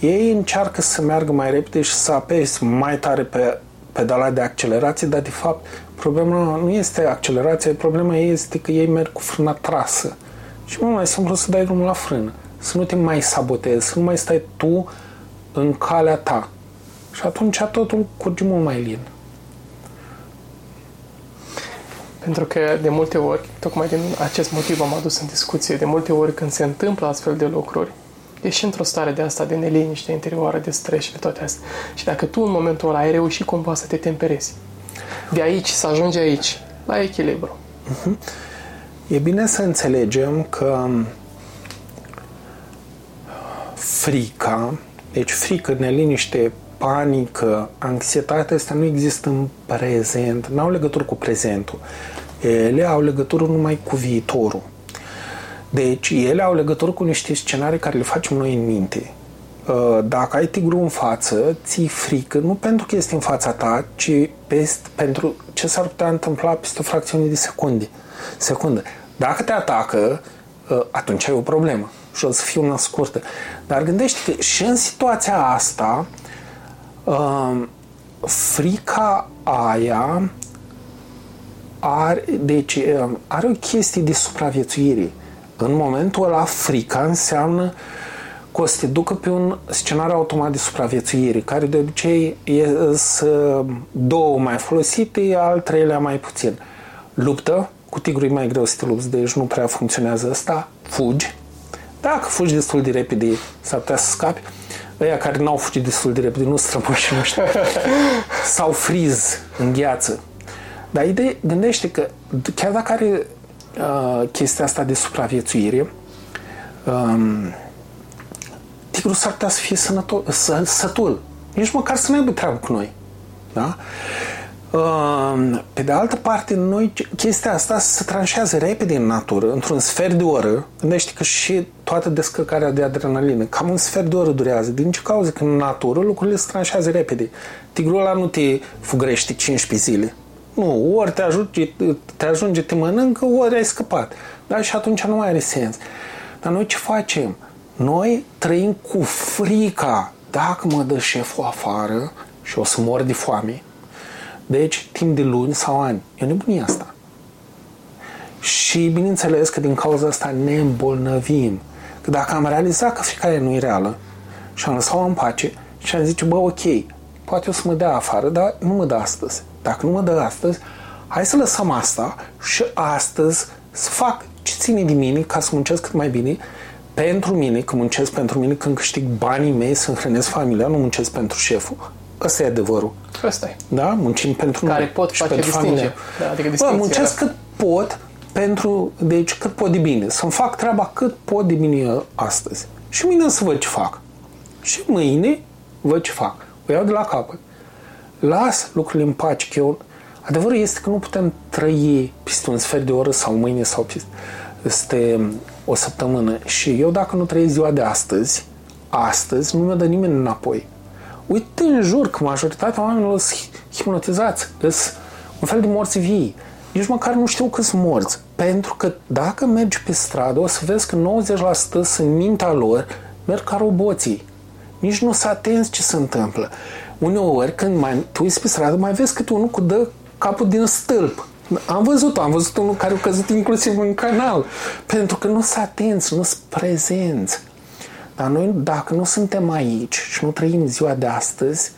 ei încearcă să meargă mai repede și să apese mai tare pe pedala de accelerație, dar de fapt problema nu este accelerația, problema este că ei merg cu frâna trasă. Și mult mai simplu să dai drumul la frână, să nu te mai sabotezi, să nu mai stai tu în calea ta. Și atunci totul curge mult mai lin. Pentru că de multe ori, tocmai din acest motiv am adus în discuție, de multe ori când se întâmplă astfel de lucruri, ești într-o stare de asta, de neliniște interioară, de stres și de toate astea. Și dacă tu în momentul ăla ai reușit cumva să te temperezi, de aici să ajungi aici, la echilibru. Uh-huh. E bine să înțelegem că frica, deci frică, neliniște, panică, anxietate, astea nu există în prezent, nu au legătură cu prezentul. Ele au legătură numai cu viitorul. Deci ele au legătură cu niște scenarii care le facem noi în minte. Uh, dacă ai tigru în față, ți frică, nu pentru că este în fața ta, ci peste, pentru ce s-ar putea întâmpla peste o fracțiune de secunde. secundă. Dacă te atacă, uh, atunci ai o problemă și o să fie una scurtă. Dar gândește că și în situația asta, uh, frica aia are, deci, are o chestie de supraviețuire în momentul ăla frica înseamnă că o să te ducă pe un scenariu automat de supraviețuire, care de obicei e să două mai folosite, al treilea mai puțin. Luptă, cu tigru e mai greu să te lupți, deci nu prea funcționează asta, fugi. Dacă fugi destul de repede, s-ar putea să scapi. Ăia care n-au fugit destul de repede, nu strămoși, nu știu. Sau friz, în gheață. Dar idee, gândește că chiar dacă are uh, chestia asta de supraviețuire, um, tigrul s-ar putea să fie sănăto- să, sătul. Nici măcar să nu aibă treabă cu noi. Da? Uh, pe de altă parte, noi, chestia asta se tranșează repede în natură, într-un sfert de oră. Gândește că și toată descărcarea de adrenalină, cam un sfert de oră durează. Din ce cauză? Că în natură lucrurile se tranșează repede. Tigrul ăla nu te fugrește 15 zile. Nu, ori te ajunge, te, ajunge, te mănâncă, ori ai scăpat. Da? Și atunci nu mai are sens. Dar noi ce facem? Noi trăim cu frica. Dacă mă dă șeful afară și o să mor de foame, deci timp de luni sau ani. E o nebunie asta. Și bineînțeles că din cauza asta ne îmbolnăvim. Că dacă am realizat că frica nu e reală și am lăsat-o în pace și am zice, bă, ok, poate o să mă dea afară, dar nu mă dă astăzi. Dacă nu mă dă astăzi, hai să lăsăm asta și astăzi să fac ce ține de mine ca să muncesc cât mai bine pentru mine, că muncesc pentru mine când câștig banii mei să hrănesc familia, nu muncesc pentru șeful. Ăsta e adevărul. Ăsta e. Da? Muncim pentru Care pot și face pentru distinție. Da, adică Bă, muncesc cât pot pentru, deci cât pot de bine. Să-mi fac treaba cât pot de bine astăzi. Și mâine să văd ce fac. Și mâine văd ce fac. O iau de la capăt las lucrurile în pace, că eu, adevărul este că nu putem trăi peste un sfert de oră sau mâine sau peste o săptămână și eu dacă nu trăiesc ziua de astăzi, astăzi nu mi-o dă nimeni înapoi. Uite în jur că majoritatea oamenilor sunt hipnotizați, sunt un fel de morți vii. Nici măcar nu știu că sunt morți. Pentru că dacă mergi pe stradă, o să vezi că 90% sunt mintea lor, merg ca roboții. Nici nu s-a atenți ce se întâmplă uneori când mai, tu ești pe stradă, mai vezi câte unul cu dă capul din stâlp. Am văzut am văzut unul care a căzut inclusiv în canal. Pentru că nu sunt atenți, nu sunt prezenți. Dar noi, dacă nu suntem aici și nu trăim ziua de astăzi,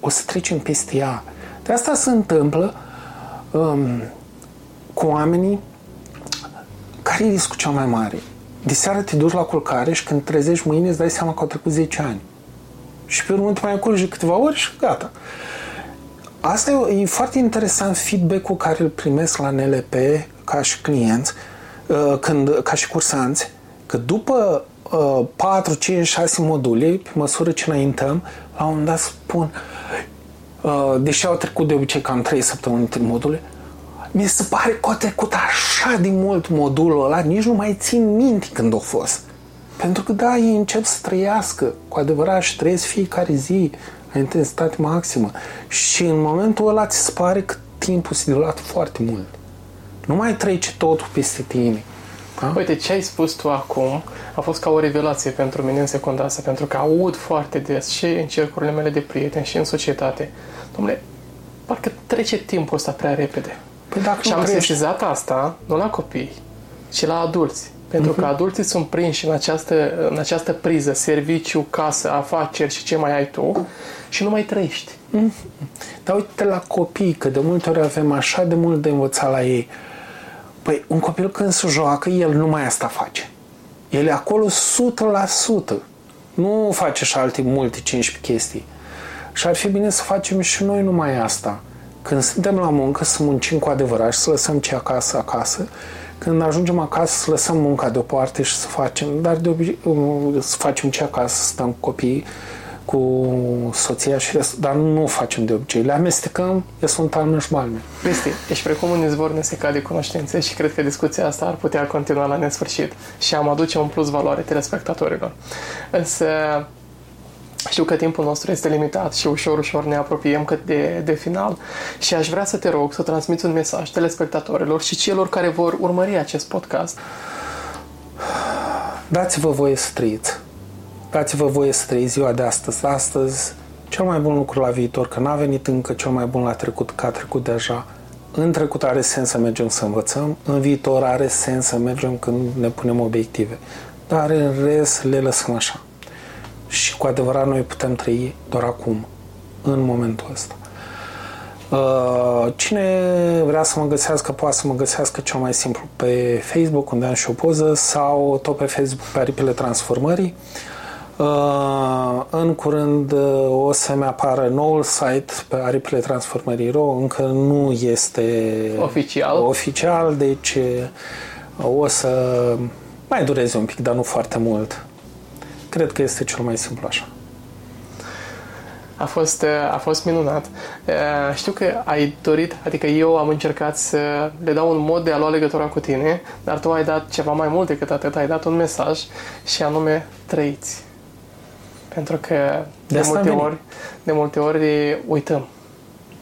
o să trecem peste ea. De asta se întâmplă um, cu oamenii care e riscul cel mai mare. De seară te duci la culcare și când trezești mâine îți dai seama că au trecut 10 ani și pe urmă te mai acurge câteva ori și gata. Asta e, e foarte interesant feedback-ul care îl primesc la NLP ca și clienți, uh, când, ca și cursanți, că după 4, 5, 6 module, pe măsură ce înaintăm, la un moment dat spun, uh, deși au trecut de obicei cam 3 săptămâni între module, mi se pare că a trecut așa de mult modulul ăla, nici nu mai țin minte când a fost. Pentru că, da, ei încep să trăiască cu adevărat și trăiesc fiecare zi la intensitate maximă. Și în momentul ăla ți se pare că timpul se dilat foarte mult. Nu mai trece totul peste tine. Da? Uite, ce ai spus tu acum a fost ca o revelație pentru mine în secunda asta, pentru că aud foarte des și în cercurile mele de prieteni și în societate. Domnule, parcă trece timpul ăsta prea repede. Păi dacă și nu am trăiești- sesizat asta, nu la copii, ci la adulți. Pentru că adulții sunt prinși în această, în această priză, serviciu, casă, afaceri și ce mai ai tu și nu mai trăiești. Dar uite la copii, că de multe ori avem așa de mult de învățat la ei. Păi un copil când se joacă, el numai asta face. El e acolo 100%. Nu face și alte multe 15 chestii. Și ar fi bine să facem și noi numai asta. Când suntem la muncă, să muncim cu adevărat și să lăsăm ce acasă, acasă. Când ajungem acasă, să lăsăm munca deoparte și să facem, dar de obicei, să facem ce acasă, să stăm cu copiii, cu soția și restul, dar nu o facem de obicei. Le amestecăm, e sunt al și balme. Cristi, ești precum un izvor nesecat de cunoștințe și cred că discuția asta ar putea continua la nesfârșit și am aduce un plus valoare telespectatorilor. Însă știu că timpul nostru este limitat și ușor, ușor ne apropiem cât de, de final și aș vrea să te rog să transmiți un mesaj telespectatorilor și celor care vor urmări acest podcast. Dați-vă voie să trăiți. Dați-vă voie să trăiți ziua de astăzi. Astăzi, cel mai bun lucru la viitor, că n-a venit încă cel mai bun la trecut, că a trecut deja. În trecut are sens să mergem să învățăm, în viitor are sens să mergem când ne punem obiective. Dar în rest le lăsăm așa. Și cu adevărat noi putem trăi doar acum, în momentul ăsta. Uh, Cine vrea să mă găsească, poate să mă găsească cel mai simplu pe Facebook, unde am și o poză, sau tot pe Facebook pe Aripile Transformării. Uh, În curând uh, o să-mi apară noul site pe Aripile Transformării.ro, încă nu este Oficial. oficial, deci uh, o să mai dureze un pic, dar nu foarte mult. Cred că este cel mai simplu așa. A fost, a fost minunat. Uh, Știu că ai dorit, adică eu am încercat să le dau un mod de a lua legătura cu tine, dar tu ai dat ceva mai mult decât atât, ai dat un mesaj și anume trăiți. Pentru că de, De asta multe am venit. ori, de multe ori uităm.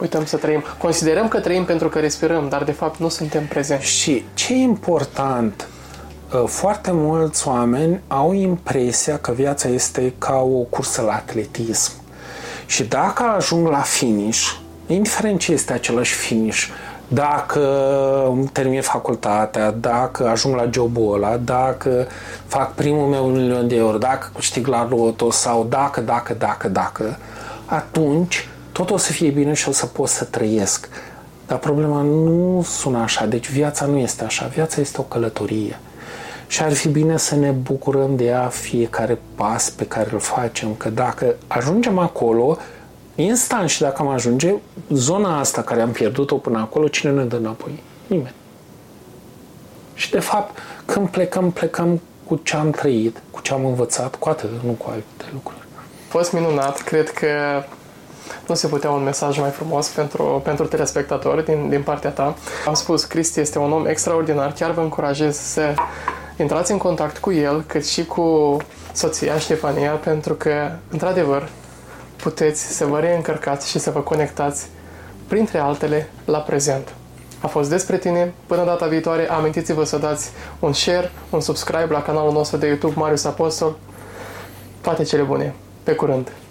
Uităm să trăim. Considerăm că trăim pentru că respirăm, dar de fapt nu suntem prezenți. Și ce e important, uh, foarte mulți oameni au impresia că viața este ca o cursă la atletism. Și dacă ajung la finish, indiferent ce este același finish, dacă termin facultatea, dacă ajung la jobul ăla, dacă fac primul meu milion de euro, dacă câștig la loto sau dacă, dacă, dacă, dacă, atunci tot o să fie bine și o să pot să trăiesc. Dar problema nu sună așa, deci viața nu este așa, viața este o călătorie. Și ar fi bine să ne bucurăm de ea fiecare pas pe care îl facem, că dacă ajungem acolo, instant și dacă am ajunge, zona asta care am pierdut-o până acolo, cine ne dă înapoi? Nimeni. Și de fapt, când plecăm, plecăm cu ce am trăit, cu ce am învățat, cu atât, nu cu alte lucruri. A fost minunat, cred că nu se putea un mesaj mai frumos pentru, pentru telespectatori din, din partea ta. Am spus, Cristi este un om extraordinar, chiar vă încurajez să intrați în contact cu el, cât și cu soția Ștefania, pentru că, într-adevăr, puteți să vă reîncărcați și să vă conectați, printre altele, la prezent. A fost despre tine. Până data viitoare, amintiți-vă să dați un share, un subscribe la canalul nostru de YouTube Marius Apostol. Toate cele bune. Pe curând!